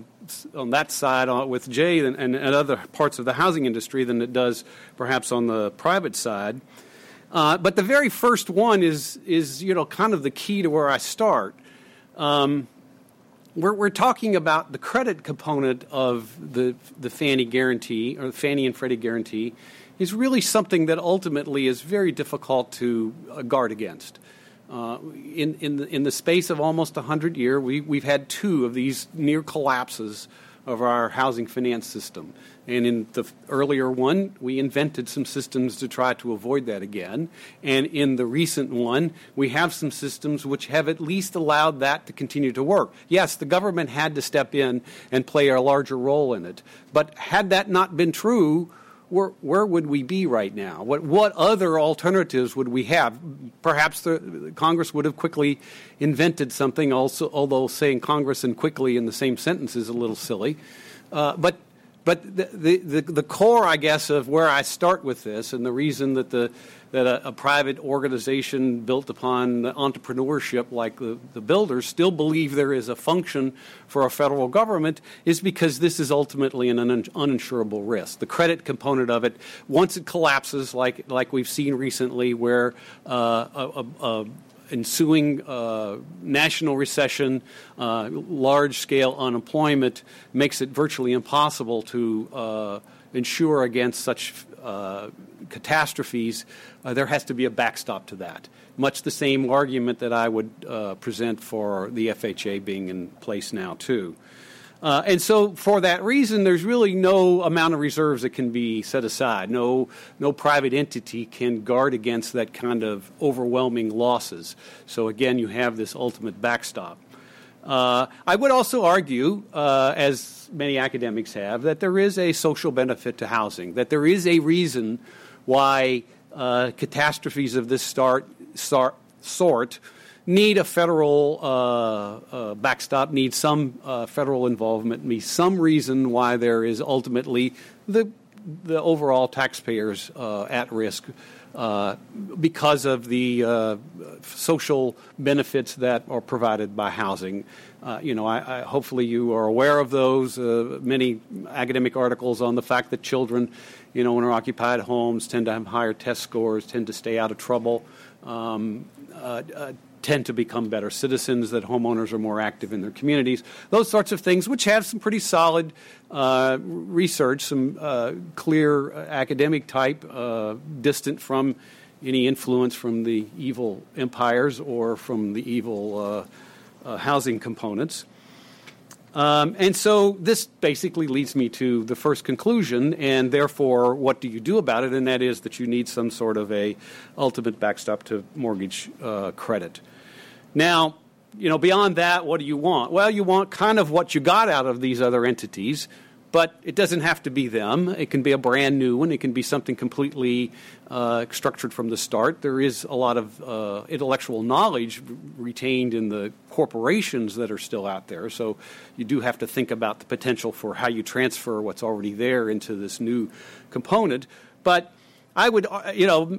on that side with Jay and, and, and, other parts of the housing industry than it does perhaps on the private side. but the very first one is is you know kind of the key to where I start. Um, we're, we're talking about the credit component of the, the Fannie guarantee, or the Fannie and Freddie guarantee, is really something that ultimately is very difficult to uh, guard against. Uh, in, in, the, in the space of almost 100 years, we, we've had two of these near collapses of our housing finance system. And in the earlier one, we invented some systems to try to avoid that again. And in the recent one, we have some systems which have at least allowed that to continue to work. Yes, the government had to step in and play a larger role in it. But had that not been true, where, where would we be right now? What, what other alternatives would we have? Perhaps the, Congress would have quickly invented something, also, although saying Congress and quickly in the same sentence is a little silly. Uh, but but the, the, the, core, I guess, of where I start with this and the reason that, the, that a, a private organization built upon entrepreneurship like the, the builders still believe there is a function for a federal government is because this is ultimately an un- uninsurable risk. The credit component of it, once it collapses, like, like we've seen recently, where uh, a, a, a ensuing uh, national recession, uh, large scale unemployment makes it virtually impossible to uh, insure against such uh, catastrophes. Uh, there has to be a backstop to that. Much the same argument that I would present for the FHA being in place now, too. Uh, and so, for that reason, there's really no amount of reserves that can be set aside. No, no private entity can guard against that kind of overwhelming losses. So, again, you have this ultimate backstop. Uh, I would also argue, uh, as many academics have, that there is a social benefit to housing, that there is a reason why uh, catastrophes of this start, start, sort need a federal uh, uh, backstop, need some uh, federal involvement, need some reason why there is ultimately the the overall taxpayers uh, at risk uh, because of the uh, social benefits that are provided by housing. you know, I, I, hopefully you are aware of those. many academic articles on the fact that children, you know, in occupied homes tend to have higher test scores, tend to stay out of trouble. Um, uh, uh, tend to become better citizens, that homeowners are more active in their communities, those sorts of things, which have some pretty solid uh, research, some uh, clear academic type, uh, distant from any influence from the evil empires or from the evil uh, uh, housing components. Um, and so this basically leads me to the first conclusion, and therefore, what do you do about it? And that is that you need some sort of a ultimate backstop to mortgage uh, credit. Now, you know, beyond that, what do you want? Well, you want kind of what you got out of these other entities, but it doesn't have to be them. It can be a brand new one. It can be something completely uh, structured from the start. There is a lot of uh, intellectual knowledge retained in the corporations that are still out there. So you do have to think about the potential for how you transfer what's already there into this new component. But I would, uh, you know,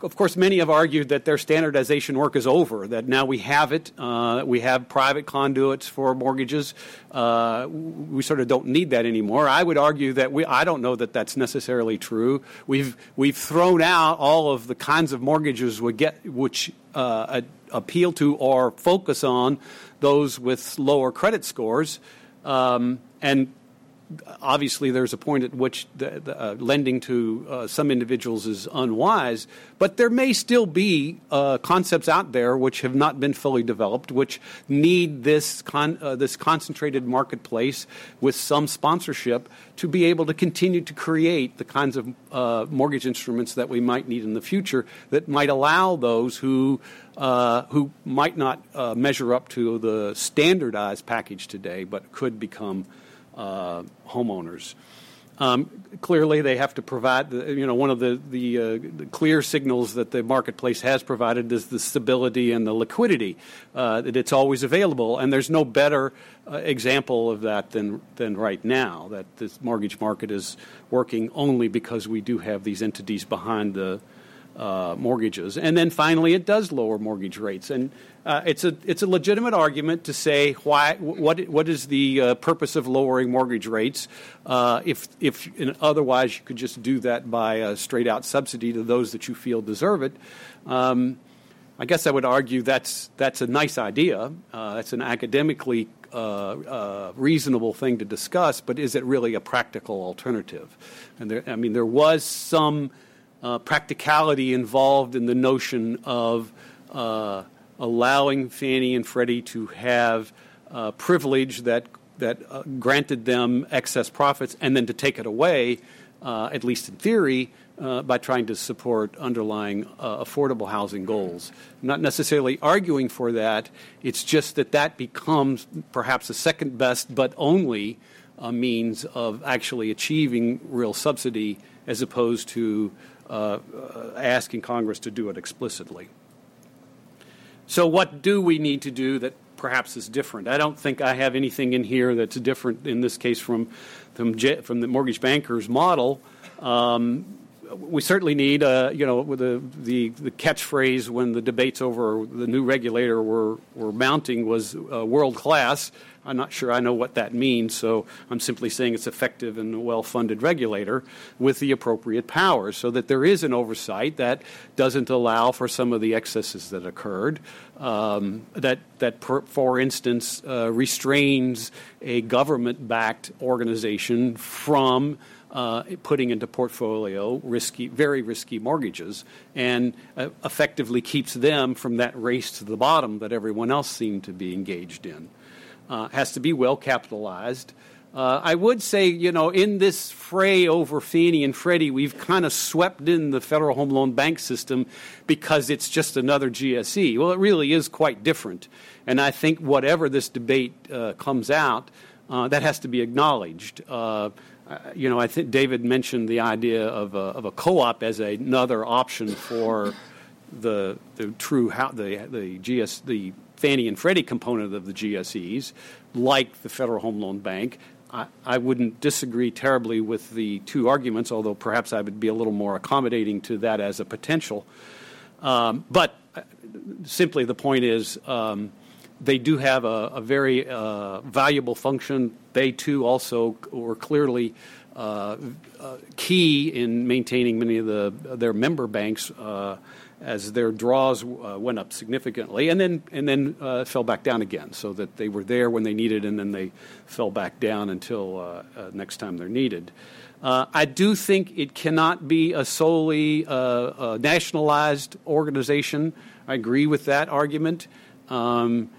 of course, many have argued that their standardization work is over, that now we have it. Uh, we have private conduits for mortgages. Uh, we sort of don't need that anymore. I would argue that we, I don't know that that's necessarily true. We've, we've thrown out all of the kinds of mortgages we get, which uh, appeal to or focus on those with lower credit scores. Um, and obviously there's a point at which the, the, uh, lending to uh, some individuals is unwise, but there may still be uh, concepts out there which have not been fully developed, which need this con- uh, this concentrated marketplace with some sponsorship to be able to continue to create the kinds of uh, mortgage instruments that we might need in the future that might allow those who uh, who might not measure up to the standardized package today, but could become uh, homeowners. Um, clearly, they have to provide. The, you know, one of the the, uh, the, clear signals that the marketplace has provided is the stability and the liquidity uh, that it's always available. And there's no better uh, example of that than than right now. That this mortgage market is working only because we do have these entities behind the uh, mortgages. And then finally, it does lower mortgage rates. And uh, it's a it's a legitimate argument to say why what what is the uh, purpose of lowering mortgage rates uh, if if otherwise you could just do that by a straight out subsidy to those that you feel deserve it. Um, I guess I would argue that's that's a nice idea. Uh, that's an academically uh, uh, reasonable thing to discuss, but is it really a practical alternative? And there, I mean, there was some practicality involved in the notion of allowing Fannie and Freddie to have uh, privilege that that uh, granted them excess profits and then to take it away, uh, at least in theory, uh, by trying to support underlying uh, affordable housing goals. I'm not necessarily arguing for that. It's just that that becomes perhaps the second best, but only uh, means of actually achieving real subsidy as opposed to uh, asking Congress to do it explicitly. So, what do we need to do that perhaps is different? I don't think I have anything in here that's different in this case from, from, from the mortgage banker's model. Um, we certainly need, uh, you know, the, the, the catchphrase when the debates over the new regulator were, were mounting was uh, world class. I'm not sure I know what that means, so I'm simply saying it's effective and a well funded regulator with the appropriate powers so that there is an oversight that doesn't allow for some of the excesses that occurred. Um, that, that per, for instance, uh, restrains a government backed organization from uh, putting into portfolio risky, very risky mortgages, and uh, effectively keeps them from that race to the bottom that everyone else seemed to be engaged in. Uh, has to be well capitalized. Uh, I would say, you know, in this fray over Fannie and Freddie, we've kind of swept in the Federal Home Loan Bank system because it's just another GSE. Well, it really is quite different. And I think whatever this debate uh, comes out, uh, that has to be acknowledged. Uh, you know, I think David mentioned the idea of a, of a co-op as another option for the the true how the the GS the Fannie and Freddie component of the GSEs, like the Federal Home Loan Bank. I, I wouldn't disagree terribly with the two arguments, although perhaps I would be a little more accommodating to that as a potential. Um, but uh, simply the point is. Um, they do have a, a very uh, valuable function. They too also were clearly uh, uh, key in maintaining many of the their member banks uh, as their draws uh, went up significantly, and then and then uh, fell back down again, so that they were there when they needed, and then they fell back down until next time they're needed. I do think it cannot be a solely nationalized organization. I agree with that argument. Um,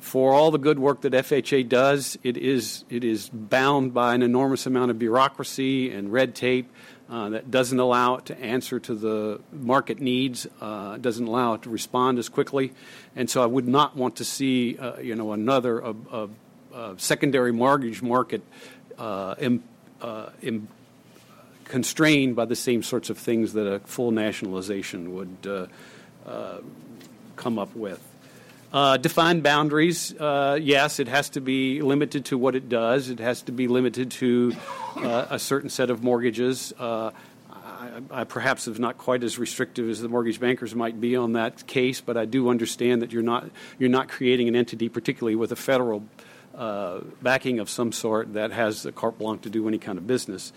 for all the good work that FHA does, it is, it is bound by an enormous amount of bureaucracy and red tape uh, that doesn't allow it to answer to the market needs, uh, doesn't allow it to respond as quickly. And so I would not want to see, uh, you know, another secondary mortgage market uh, uh, constrained by the same sorts of things that a full nationalization would uh, come up with. Uh, defined boundaries, uh, yes, it has to be limited to what it does. It has to be limited to uh, a certain set of mortgages. Uh, I, I, perhaps is not quite as restrictive as the mortgage bankers might be on that case, but I do understand that you're not you're not creating an entity, particularly with a federal uh, backing of some sort, that has the carte blanche to do any kind of business.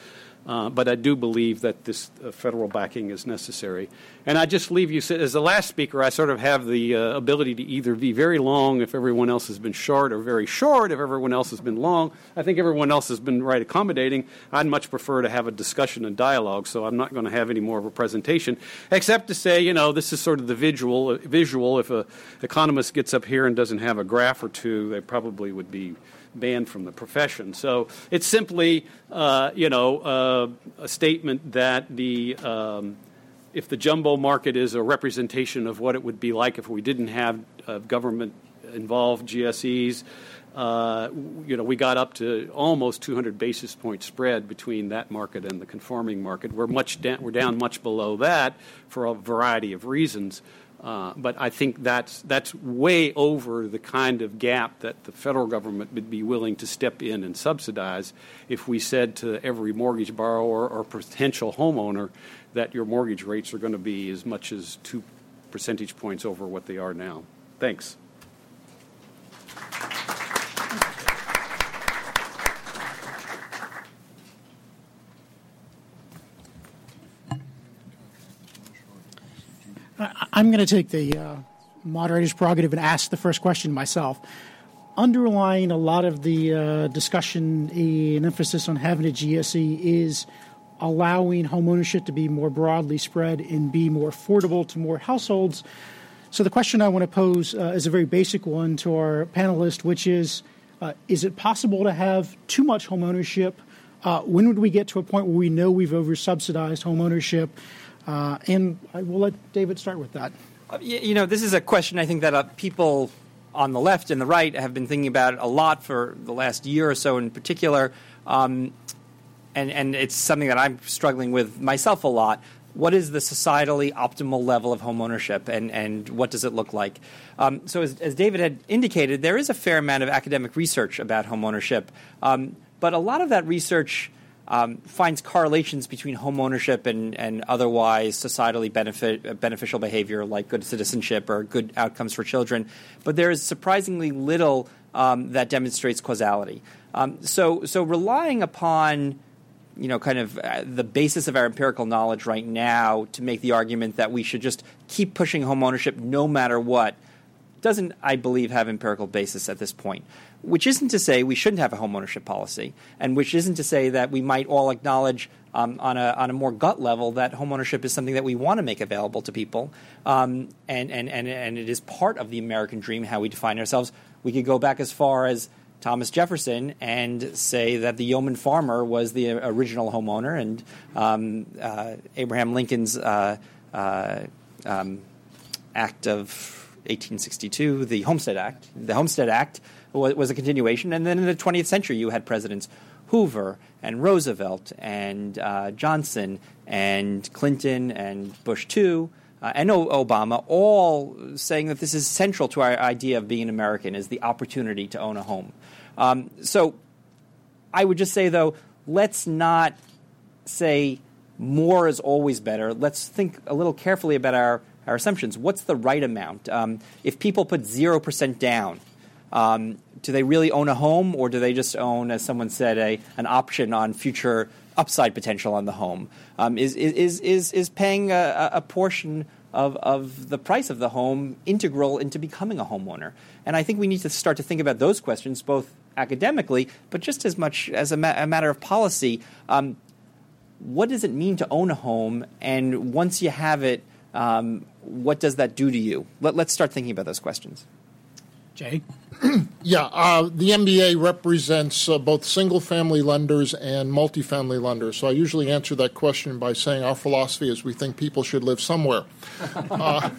Uh, but I do believe that this uh, federal backing is necessary. And I just leave you, as the last speaker, I sort of have the uh, ability to either be very long if everyone else has been short, or very short if everyone else has been long. I think everyone else has been right accommodating. I'd much prefer to have a discussion and dialogue, so I'm not going to have any more of a presentation, except to say, you know, this is sort of the visual. Visual. If an economist gets up here and doesn't have a graph or two, they probably would be banned from the profession. So it's simply, uh, you know, uh, a statement that the um, if the jumbo market is a representation of what it would be like if we didn't have uh, government involved GSEs. Uh, you know, we got up to almost 200 basis point spread between that market and the conforming market. We're much da- we're down much below that for a variety of reasons. Uh, but I think that's, that's way over the kind of gap that the federal government would be willing to step in and subsidize if we said to every mortgage borrower or potential homeowner that your mortgage rates are going to be as much as two percentage points over what they are now. Thanks. I'm going to take the uh, moderator's prerogative and ask the first question myself. Underlying a lot of the uh, discussion and emphasis on having a GSE is allowing homeownership to be more broadly spread and be more affordable to more households. So, the question I want to pose uh, is a very basic one to our panelist, which is uh, Is it possible to have too much homeownership? Uh, when would we get to a point where we know we've oversubsidized homeownership? Uh, and I will let David start with that. Uh, you know, this is a question I think that uh, people on the left and the right have been thinking about a lot for the last year or so in particular. Um, and, and it's something that I'm struggling with myself a lot. What is the societally optimal level of home ownership, and, and what does it look like? Um, so, as, as, David had indicated, there is a fair amount of academic research about home ownership, um, but a lot of that research um, finds correlations between home ownership and, and otherwise societally benefit, beneficial behavior like good citizenship or good outcomes for children. But there is surprisingly little um, that demonstrates causality. Um, so, so relying upon you know, kind of uh, the basis of our empirical knowledge right now to make the argument that we should just keep pushing home ownership no matter what doesn't, I believe, have empirical basis at this point which isn't to say we shouldn't have a homeownership policy, and which isn't to say that we might all acknowledge um, on, a, on a more gut level that homeownership is something that we want to make available to people, um, and, and, and, and it is part of the American dream, how we define ourselves. We could go back as far as Thomas Jefferson and say that the yeoman farmer was the original homeowner, and um, uh, Abraham Lincoln's uh, uh, um, Act of 1862, the Homestead Act, the Homestead Act was a continuation. And then in the 20th century, you had presidents Hoover and Roosevelt and uh, Johnson and Clinton and Bush too. Uh, and Obama, all saying that this is central to our idea of being an American, is the opportunity to own a home. Um, so I would just say, though, let's not say more is always better. Let's think a little carefully about our, our assumptions. What's the right amount? Um, if people put 0% down, um, do they really own a home, or do they just own, as someone said, a, an option on future upside potential on the home? Um, is, is, is, is paying a, a portion of, of the price of the home integral into becoming a homeowner? And I think we need to start to think about those questions both academically, but just as much as a, ma- a matter of policy. Um, what does it mean to own a home? And once you have it, um, what does that do to you? Let, us start thinking about those questions. Jay? yeah, uh, the MBA represents uh, both single family lenders and multifamily lenders. So I usually answer that question by saying our philosophy is we think people should live somewhere. Uh,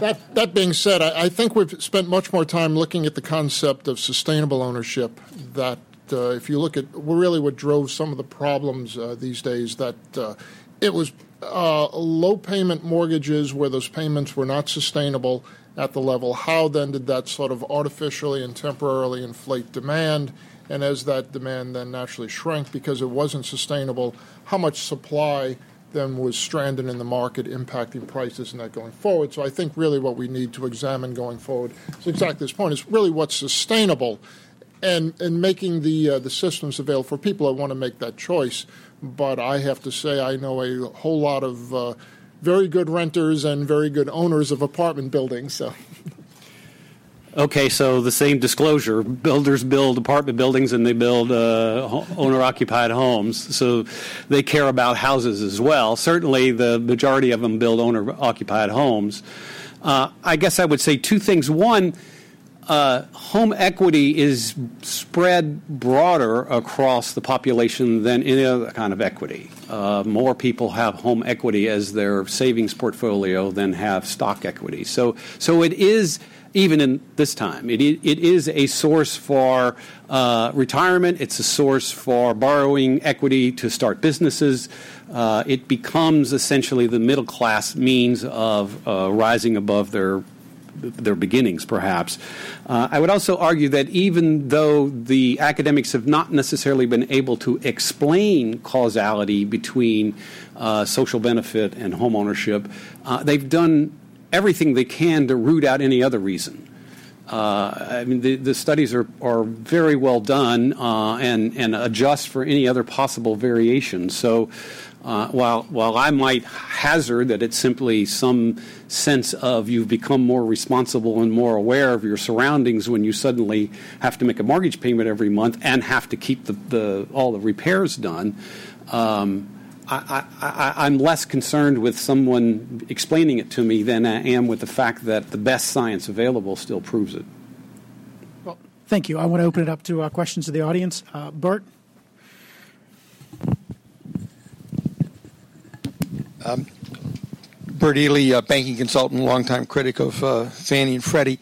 that, that being said, I, I, think we've spent much more time looking at the concept of sustainable ownership. That uh, if you look at really what drove some of the problems uh, these days, that uh, it was low payment mortgages where those payments were not sustainable at the level. How then did that sort of artificially and temporarily inflate demand? And as that demand then naturally shrank because it wasn't sustainable, how much supply then was stranded in the market, impacting prices and that going forward? So I think really what we need to examine going forward is exactly this point is really what's sustainable and, and making the, uh, the systems available for people that want to make that choice. But I have to say, I know a whole lot of uh, very good renters and very good owners of apartment buildings. So. Okay, so the same disclosure: builders build apartment buildings and they build uh, owner-occupied homes, so they care about houses as well. Certainly, the majority of them build owner-occupied homes. Uh, I guess I would say two things. One uh, home equity is spread broader across the population than any other kind of equity. Uh, more people have home equity as their savings portfolio than have stock equity. So, so it is even in this time. It, it is a source for uh, retirement. It's a source for borrowing equity to start businesses. Uh, it becomes essentially the middle class means of uh, rising above their their beginnings, perhaps. Uh, I would also argue that even though the academics have not necessarily been able to explain causality between uh, social benefit and home ownership, uh, they've done everything they can to root out any other reason. Uh, I mean, the, the studies are, are very well done uh, and, and adjust for any other possible variations. So, uh, while, while I might hazard that it's simply some sense of you've become more responsible and more aware of your surroundings when you suddenly have to make a mortgage payment every month and have to keep the, the all the repairs done, um, I, am less concerned with someone explaining it to me than I am with the fact that the best science available still proves it. Well, thank you. I want to open it up to uh, questions of the audience. Uh, Bert? Um, Bert Ely, banking consultant, longtime critic of uh, Fannie and Freddie.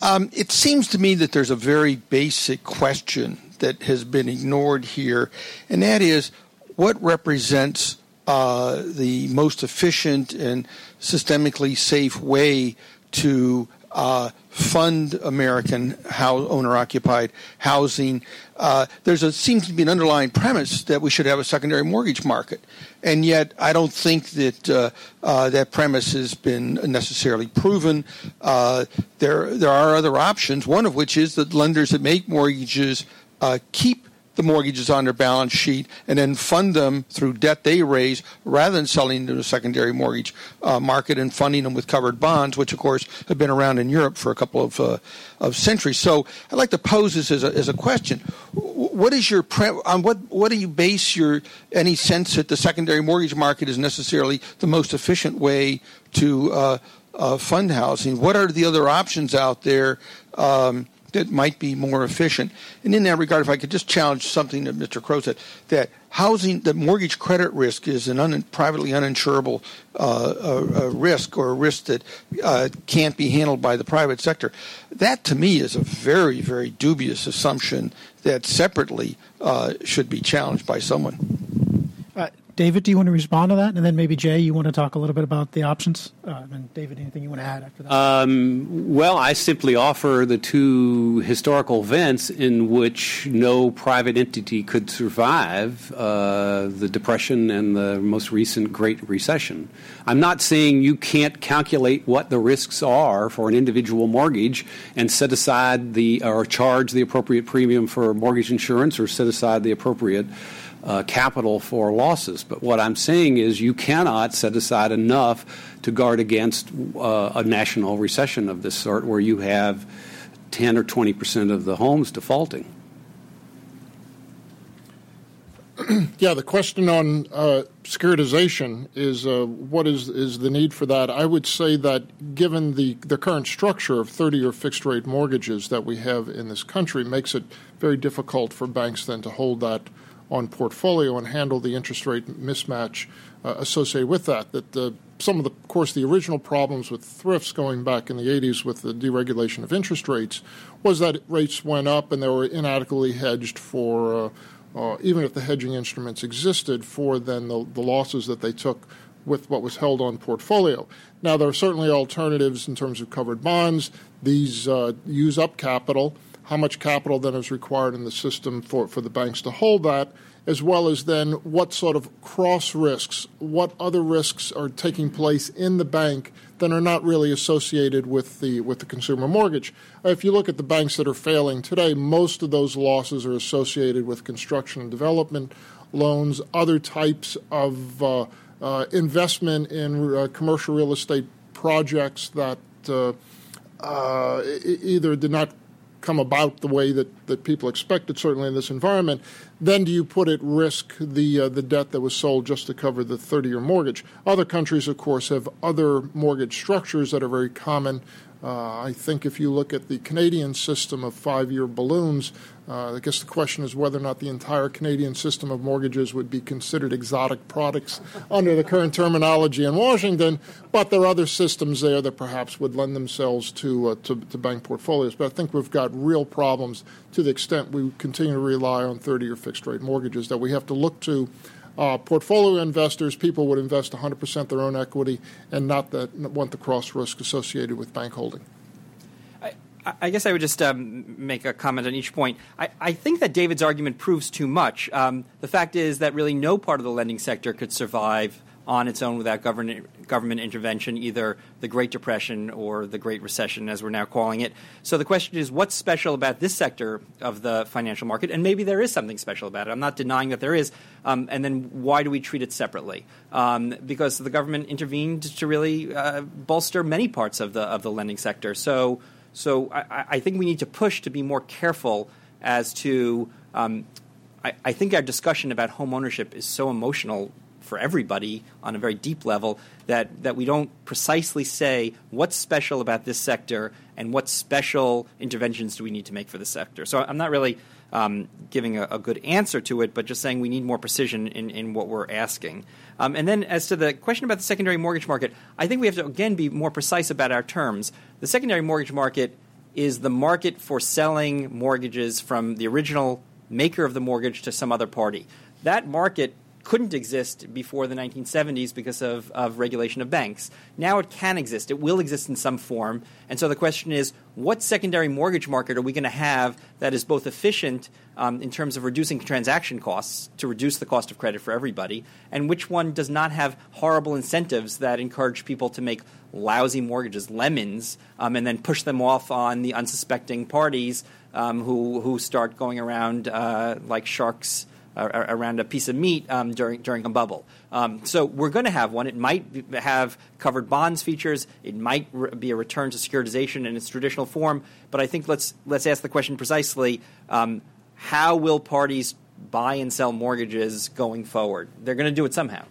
Um, it seems to me that there's a very basic question that has been ignored here, and that is what represents uh, the most efficient and systemically safe way to uh, fund American owner occupied housing. Uh, there's a seems to be an underlying premise that we should have a secondary mortgage market, and yet I don't think that uh, uh, that premise has been necessarily proven. Uh, there there are other options. One of which is that lenders that make mortgages uh, keep the mortgages on their balance sheet and then fund them through debt they raise rather than selling to the secondary mortgage uh, market and funding them with covered bonds, which of course have been around in Europe for a couple of, uh, of centuries. So I'd like to pose this as a, as a question. What is your pre- on what what do you base your any sense that the secondary mortgage market is necessarily the most efficient way to uh, uh fund housing? What are the other options out there? Um, that might be more efficient. And in that regard, if I could just challenge something that Mr. Crowe said, that housing, that mortgage credit risk is an un, privately uninsurable uh, a, a risk or a risk that uh, can't be handled by the private sector. That to me is a very, very dubious assumption that separately uh, should be challenged by someone. David, do you want to respond to that? And then maybe Jay, you want to talk a little bit about the options? Uh, and David, anything you want to add after that? Um, well, I simply offer the two historical events in which no private entity could survive uh, the Depression and the most recent Great Recession. I'm not saying you can't calculate what the risks are for an individual mortgage and set aside the or charge the appropriate premium for mortgage insurance or set aside the appropriate uh, capital for losses. But what I'm saying is you cannot set aside enough to guard against uh, a national recession of this sort where you have 10 or 20 percent of the homes defaulting. yeah, the question on uh, securitization is uh, what is is the need for that? I would say that given the the current structure of 30-year fixed rate mortgages that we have in this country, makes it very difficult for banks then to hold that on portfolio and handle the interest rate mismatch uh, associated with that. That the, some of the, of course, the original problems with thrifts going back in the 80s with the deregulation of interest rates was that rates went up and they were inadequately hedged for, uh, uh, even if the hedging instruments existed, for then the, the losses that they took with what was held on portfolio. Now, there are certainly alternatives in terms of covered bonds. These uh, use up capital how much capital then is required in the system for, for the banks to hold that, as well as then what sort of cross risks, what other risks are taking place in the bank that are not really associated with the with the consumer mortgage. If you look at the banks that are failing today, most of those losses are associated with construction and development loans, other types of uh, uh, investment in uh, commercial real estate projects that uh, uh, either did not come about the way that, that people expected, certainly in this environment, then do you put at risk the uh, the debt that was sold just to cover the 30 year mortgage? Other countries, of course, have other mortgage structures that are very common. Uh, I think if you look at the Canadian system of five year balloons, uh, I guess the question is whether or not the entire Canadian system of mortgages would be considered exotic products under the current terminology in Washington. But there are other systems there that perhaps would lend themselves to, uh, to, to bank portfolios. But I think we've got real problems to the extent we continue to rely on 30 year fixed rate mortgages that we have to look to. Uh, portfolio investors, people would invest 100% their own equity and not that, want the cross risk associated with bank holding. I guess I would just um, make a comment on each point. I, I, think that David's argument proves too much. Um, the fact is that really no part of the lending sector could survive on its own without government, government intervention, either the Great Depression or the Great Recession, as we're now calling it. So the question is, what's special about this sector of the financial market? And maybe there is something special about it. I'm not denying that there is. Um, and then why do we treat it separately? Um, because the government intervened to really uh, bolster many parts of the of the lending sector. So so I, I, think we need to push to be more careful as to. Um, I, I, think our discussion about home ownership is so emotional for everybody on a very deep level that, that we don't precisely say what's special about this sector and what special interventions do we need to make for the sector. So I'm not really um, giving a, a, good answer to it, but just saying we need more precision in, in what we're asking. Um, and then, as to the question about the secondary mortgage market, I think we have to again be more precise about our terms. The secondary mortgage market is the market for selling mortgages from the original maker of the mortgage to some other party. That market couldn't exist before the 1970s because of, of regulation of banks. Now it can exist. It will exist in some form. And so the question is what secondary mortgage market are we going to have that is both efficient um, in terms of reducing transaction costs to reduce the cost of credit for everybody, and which one does not have horrible incentives that encourage people to make lousy mortgages, lemons, um, and then push them off on the unsuspecting parties um, who, who start going around uh, like sharks around a piece of meat um, during during a bubble. Um, so we're going to have one. It might have covered bonds features. It might re- be a return to securitization in its traditional form. But I think let's let's ask the question precisely: um, How will parties buy and sell mortgages going forward? They're going to do it somehow.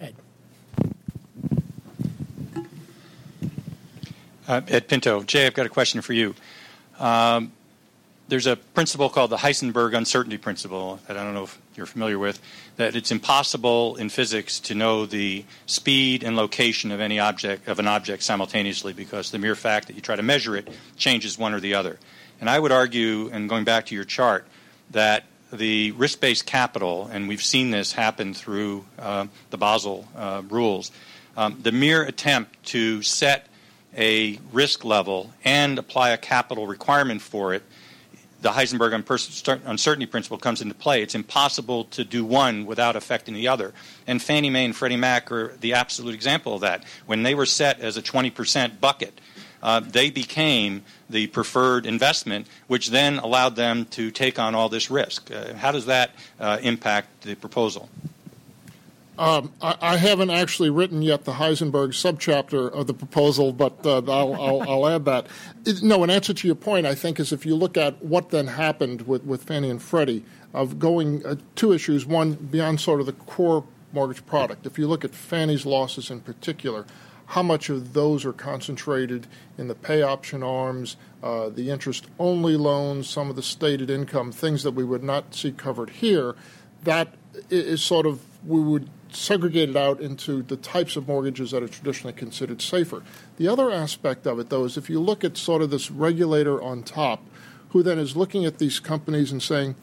Ed. Uh, Ed Pinto. Jay, I've got a question for you. Um, there's a principle called the Heisenberg uncertainty principle that I don't know if you're familiar with, that it's impossible in physics to know the speed and location of any object of an object simultaneously because the mere fact that you try to measure it changes one or the other. And I would argue, and going back to your chart, that the risk-based capital, and we've seen this happen through uh, the Basel uh, rules, um, the mere attempt to set a risk level and apply a capital requirement for it the Heisenberg uncertainty principle comes into play. It's impossible to do one without affecting the other. And Fannie Mae and Freddie Mac are the absolute example of that. When they were set as a 20% bucket, uh, they became the preferred investment, which then allowed them to take on all this risk. Uh, how does that uh, impact the proposal? Um, I, I, haven't actually written yet the Heisenberg subchapter of the proposal, but uh, I'll, I'll, I'll, add that. It, no, in answer to your point, I think is if you look at what then happened with, with Fannie and Freddie, of going uh, two issues. One, beyond sort of the core mortgage product. If you look at Fannie's losses in particular, how much of those are concentrated in the pay option arms, uh, the interest only loans, some of the stated income, things that we would not see covered here, that is sort of, we would segregated out into the types of mortgages that are traditionally considered safer. The other aspect of it, though, is if you look at sort of this regulator on top, who then is looking at these companies and saying,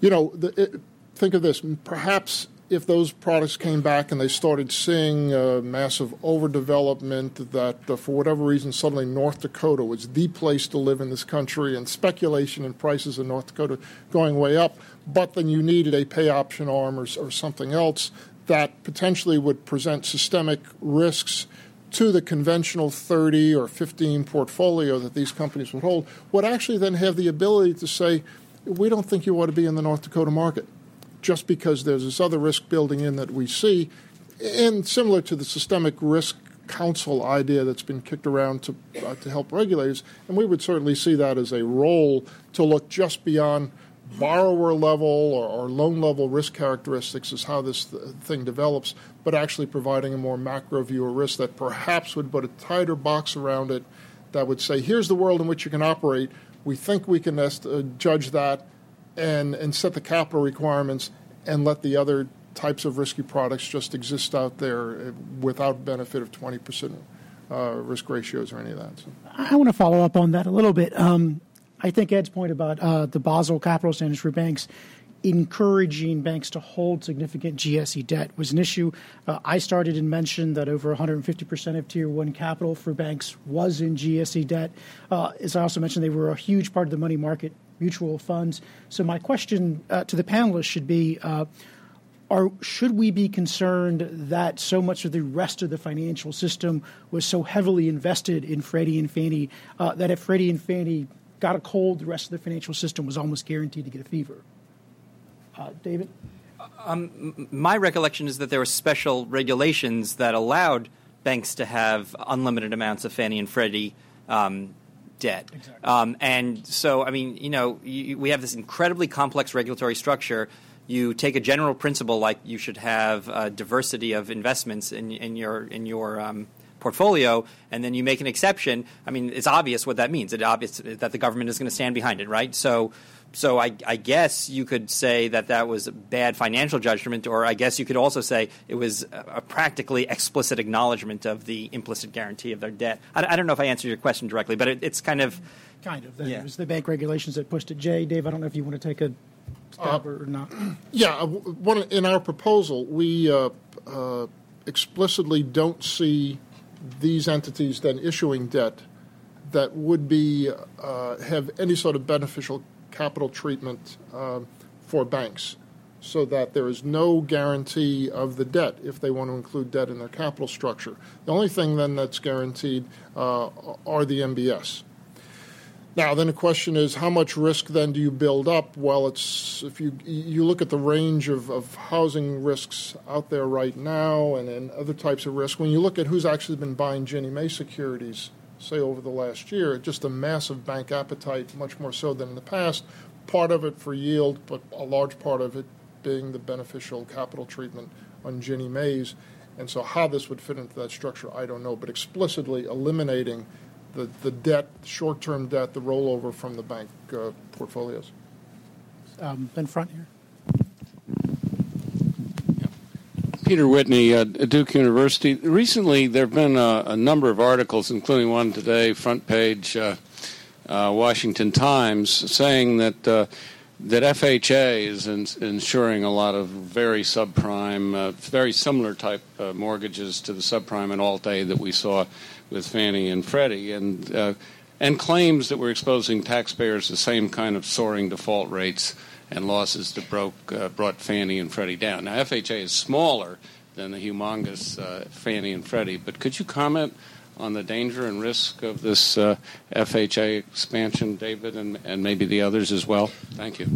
you know, the, it, think of this, perhaps if those products came back and they started seeing uh, massive overdevelopment, that uh, for whatever reason suddenly North Dakota was the place to live in this country, and speculation and prices in North Dakota going way up, but then you needed a pay option arm or, or something else that potentially would present systemic risks to the conventional 30 or 15 portfolio that these companies would hold, would actually then have the ability to say, we don't think you ought to be in the North Dakota market just because there's this other risk building in that we see. And similar to the systemic risk council idea that's been kicked around to, uh, to help regulators, and we would certainly see that as a role to look just beyond borrower level or, or, loan level risk characteristics is how this th- thing develops, but actually providing a more macro view of risk that perhaps would put a tighter box around it that would say, here's the world in which you can operate. We think we can est- uh, judge that and, and set the capital requirements and let the other types of risky products just exist out there uh, without benefit of 20% uh, risk ratios or any of that. So. I want to follow up on that a little bit. Um, I think Ed's point about uh, the Basel capital standards for banks encouraging banks to hold significant GSE debt was an issue. Uh, I started and mentioned that over 150% of Tier 1 capital for banks was in GSE debt. Uh, as I also mentioned, they were a huge part of the money market mutual funds. So, my question uh, to the panelists should be uh, are, should we be concerned that so much of the rest of the financial system was so heavily invested in Freddie and Fannie uh, that if Freddie and Fannie got a cold, the rest of the financial system was almost guaranteed to get a fever. Uh, David? Um, my recollection is that there were special regulations that allowed banks to have unlimited amounts of Fannie and Freddie um, debt. Exactly. Um, and so, I mean, you know, you, we have this incredibly complex regulatory structure. You take a general principle like you should have a diversity of investments in, in your in your um, portfolio, and then you make an exception, I mean, it's obvious what that means. It's obvious that the government is going to stand behind it, right? So so I, I, guess you could say that that was bad financial judgment, or I guess you could also say it was a, practically explicit acknowledgement of the implicit guarantee of their debt. I, I don't know if I answered your question directly, but it, it's kind of kind of. Yeah. It was the bank regulations that pushed it. Jay, Dave, I don't know if you want to take a stab uh, or not. Yeah, uh, one, in our proposal, we uh, uh, explicitly don't see these entities then issuing debt that would be uh, have any sort of beneficial capital treatment uh, for banks so that there is no guarantee of the debt if they want to include debt in their capital structure. The only thing then that's guaranteed uh, are the MBS. Now, then the question is, how much risk then do you build up? Well, it's if you you look at the range of, of housing risks out there right now, and, and other types of risk. When you look at who's actually been buying Ginnie Mae securities, say over the last year, just a massive bank appetite, much more so than in the past. Part of it for yield, but a large part of it being the beneficial capital treatment on Ginnie Mae's. And so, how this would fit into that structure, I don't know. But explicitly eliminating the, the debt, short term debt, the rollover from the bank uh, portfolios. Um, in front here. Peter Whitney at Duke University. Recently, there have been a, a, number of articles, including one today, front page uh, uh, Washington Times, saying that uh, that FHA is in, insuring a lot of very subprime, uh, very similar type uh, mortgages to the subprime and Alt-A that we saw with Fannie and Freddie, and uh, and claims that we're exposing taxpayers to the same kind of soaring default rates and losses that broke uh, brought Fannie and Freddie down. Now FHA is smaller than the humongous uh, Fannie and Freddie, but could you comment on the danger and risk of this uh, FHA expansion, David, and, and maybe the others as well? Thank you.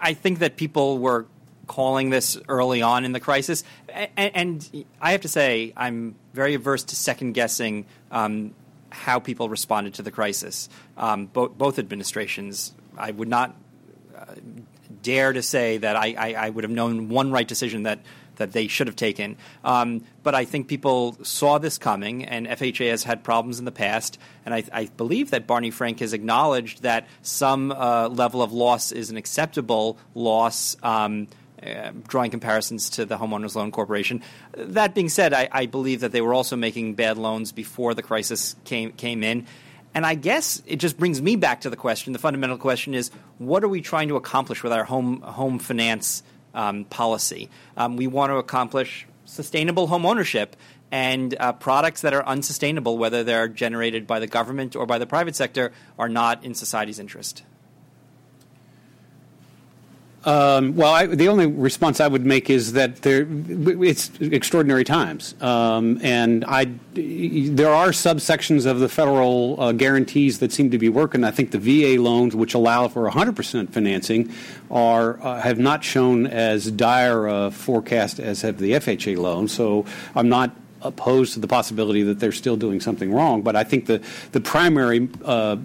I think that people were calling this early on in the crisis. And, and I have to say, I'm very averse to second guessing um, how people responded to the crisis. Um, bo- both administrations, I would not uh, dare to say that I, I, I, would have known one right decision that. That they should have taken. Um, but I think people saw this coming, and FHA has had problems in the past. And I, I believe that Barney Frank has acknowledged that some uh, level of loss is an acceptable loss um, uh, drawing comparisons to the Homeowners Loan Corporation. That being said, I, I, believe that they were also making bad loans before the crisis came came in. And I guess it just brings me back to the question. The fundamental question is: What are we trying to accomplish with our home home finance um, policy? Um, we want to accomplish sustainable home ownership, and uh, products that are unsustainable, whether they're generated by the government or by the private sector, are not in society's interest. Um, well, I, the only response I would make is that there, it's extraordinary times, um, and I, there are subsections of the federal uh, guarantees that seem to be working. I think the VA loans, which allow for 100% financing, are uh, have not shown as dire a forecast as have the FHA loans. So I'm not opposed to the possibility that they're still doing something wrong. But I think the the primary uh,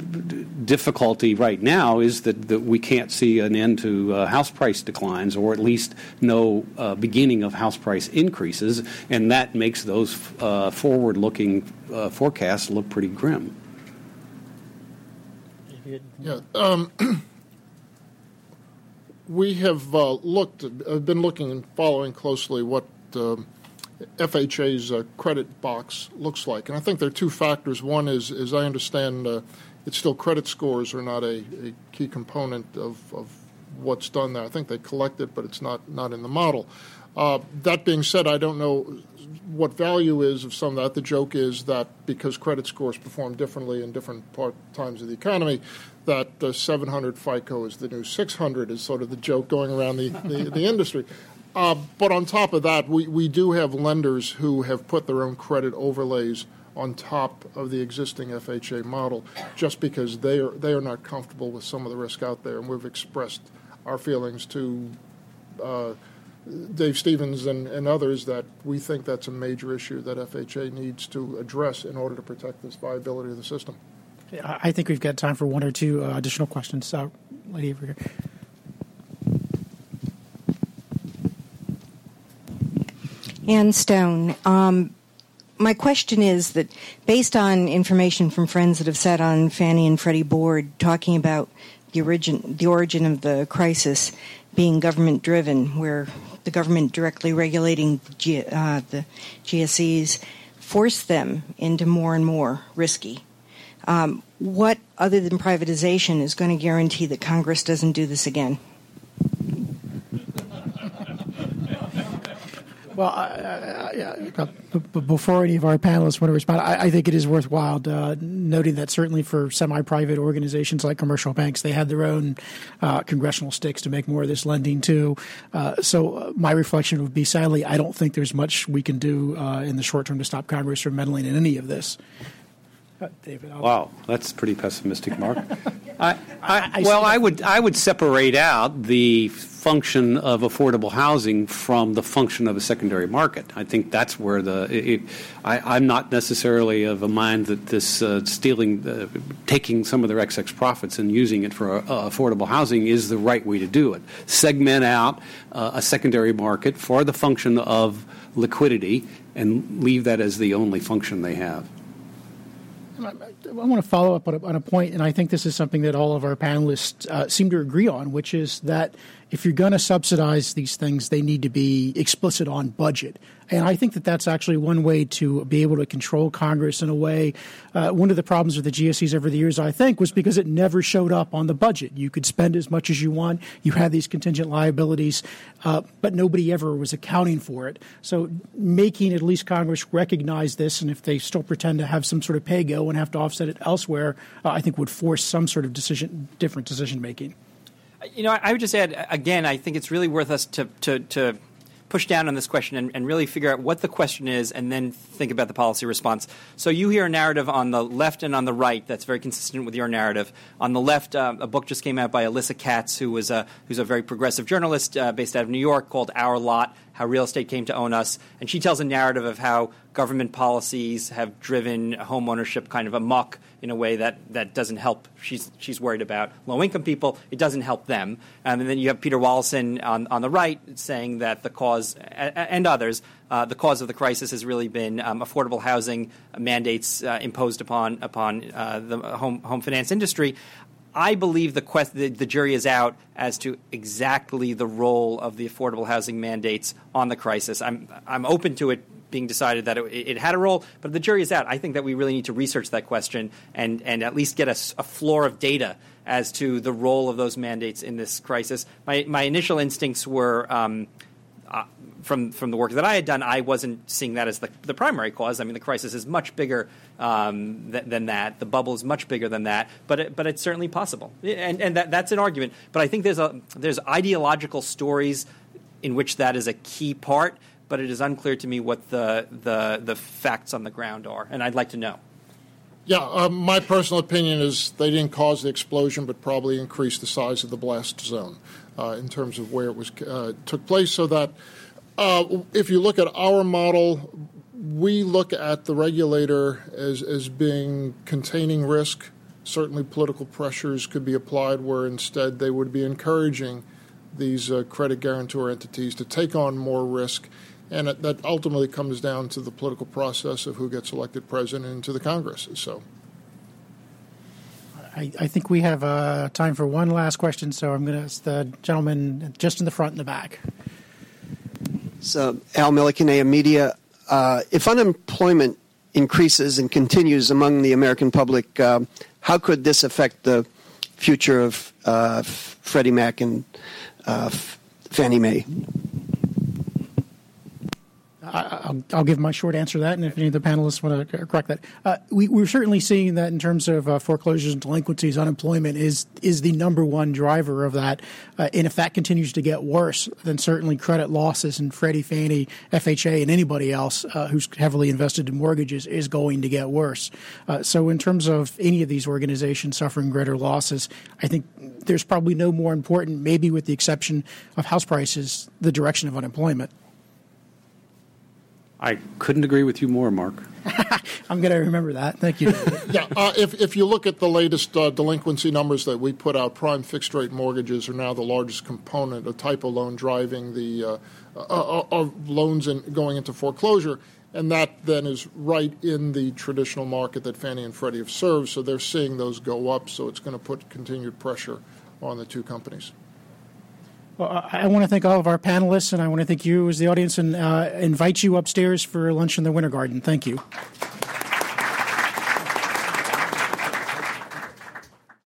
difficulty right now is that, that we can't see an end to uh, house price declines, or at least no uh, beginning of house price increases, and that makes those uh, forward-looking uh, forecasts look pretty grim. Yeah. Um, we have uh, looked, have been looking and following closely what um, FHA's uh, credit box looks like. And I think there are two factors. One is, as I understand, uh, it's still credit scores are not a, a key component of, of, what's done there. I think they collect it, but it's not, not in the model. Uh, that being said, I don't know what value is of some of that. The joke is that because credit scores perform differently in different part, times of the economy, that uh, 700 FICO is the new 600 is sort of the joke going around the, the, the industry. Uh, but on top of that, we, we do have lenders who have put their own credit overlays on top of the existing FHA model just because they are, they are not comfortable with some of the risk out there. And we've expressed our feelings to uh, Dave Stevens and, and others that we think that's a major issue that FHA needs to address in order to protect this viability of the system. I think we've got time for one or two uh, additional questions. So, lady over here. Ann Stone. Um, my question is that based on information from friends that have sat on Fannie and Freddie board talking about the origin the origin of the crisis being government driven, where the government directly regulating G, uh, the GSEs forced them into more and more risky. Um, what other than privatization is going to guarantee that Congress doesn't do this again? Well, I, I, I, before any of our panelists want to respond, I, think it is worthwhile uh, noting that certainly for semi-private organizations like commercial banks, they had their own uh, congressional sticks to make more of this lending too. Uh, so uh, my reflection would be, sadly, I don't think there's much we can do uh, in the short term to stop Congress from meddling in any of this. Uh, David, I'll... wow, that's pretty pessimistic, Mark. I, I, well, I would I would separate out the function of affordable housing from the function of a secondary market. I think that's where the it, I, am not necessarily of a mind that this uh, stealing, uh, taking some of their excess profits and using it for uh, affordable housing is the right way to do it. Segment out uh, a secondary market for the function of liquidity and leave that as the only function they have. I want to follow up on a, point, and I think this is something that all of our panelists uh, seem to agree on, which is that if you're going to subsidize these things, they need to be explicit on budget. And I think that that's actually one way to be able to control Congress in a way. Uh, one of the problems with the GSEs over the years, I think, was because it never showed up on the budget. You could spend as much as you want, you had these contingent liabilities, uh, but nobody ever was accounting for it. So making at least Congress recognize this, and if they still pretend to have some sort of pay go and have to offset it elsewhere, uh, I think would force some sort of decision, different decision making. You know, I would just add again. I think it's really worth us to to, to push down on this question and, and, really figure out what the question is and then think about the policy response. So you hear a narrative on the left and on the right that's very consistent with your narrative. On the left, uh, a book just came out by Alyssa Katz, who was a, who's a very progressive journalist uh, based out of New York called Our Lot How Real Estate Came to Own Us. And she tells a narrative of how government policies have driven home ownership kind of amok in a way that, that doesn't help. She's, she's worried about low income people. It doesn't help them. Um, and then you have Peter Wallison on, on the right saying that the cause, and others, uh, the cause of the crisis has really been um, affordable housing mandates uh, imposed upon, upon uh, the home, home finance industry. I believe the, quest- the, the, jury is out as to exactly the role of the affordable housing mandates on the crisis. I'm, I'm open to it being decided that it, it, had a role, but the jury is out. I think that we really need to research that question and, and at least get a, a floor of data as to the role of those mandates in this crisis. My, my initial instincts were. Um, uh, from from the work that I had done, I wasn't seeing that as the, the primary cause. I mean, the crisis is much bigger um, th- than that. The bubble is much bigger than that. But it, but it's certainly possible, and and that, that's an argument. But I think there's a there's ideological stories in which that is a key part but it is unclear to me what the, the, the facts on the ground are, and I'd like to know. Yeah, um, my personal opinion is they didn't cause the explosion, but probably increased the size of the blast zone uh, in terms of where it was uh, took place. So that uh, if you look at our model, we look at the regulator as as being containing risk. Certainly, political pressures could be applied where instead they would be encouraging these uh, credit guarantor entities to take on more risk and it, that ultimately comes down to the political process of who gets elected president into the Congress. So. I, I think we have uh, time for one last question, so I'm going to ask the gentleman just in the front and the back. So, Al Milliken, Media. Uh, if unemployment increases and continues among the American public, uh, how could this affect the future of uh, Freddie Mac and uh, Fannie Mae? I'll, I'll, give my short answer to that, and if any of the panelists want to correct that, uh, we, are certainly seeing that in terms of uh, foreclosures and delinquencies, unemployment is is the number one driver of that. Uh, and if that continues to get worse, then certainly credit losses and Freddie, Fannie, FHA, and anybody else uh, who's heavily invested in mortgages is going to get worse. Uh, so, in terms of any of these organizations suffering greater losses, I think there's probably no more important, maybe with the exception of house prices, the direction of unemployment. I couldn't agree with you more, Mark. I'm going to remember that. Thank you. yeah, uh, if, if you look at the latest uh, delinquency numbers that we put out, prime fixed rate mortgages are now the largest component, a type of loan driving the uh, uh, uh of loans in, going into foreclosure. And that then is right in the traditional market that Fannie and Freddie have served. So they're seeing those go up. So it's going to put continued pressure on the two companies. Well, I, want to thank all of our panelists, and I want to thank you as the audience and uh, invite you upstairs for lunch in the Winter Garden. Thank you.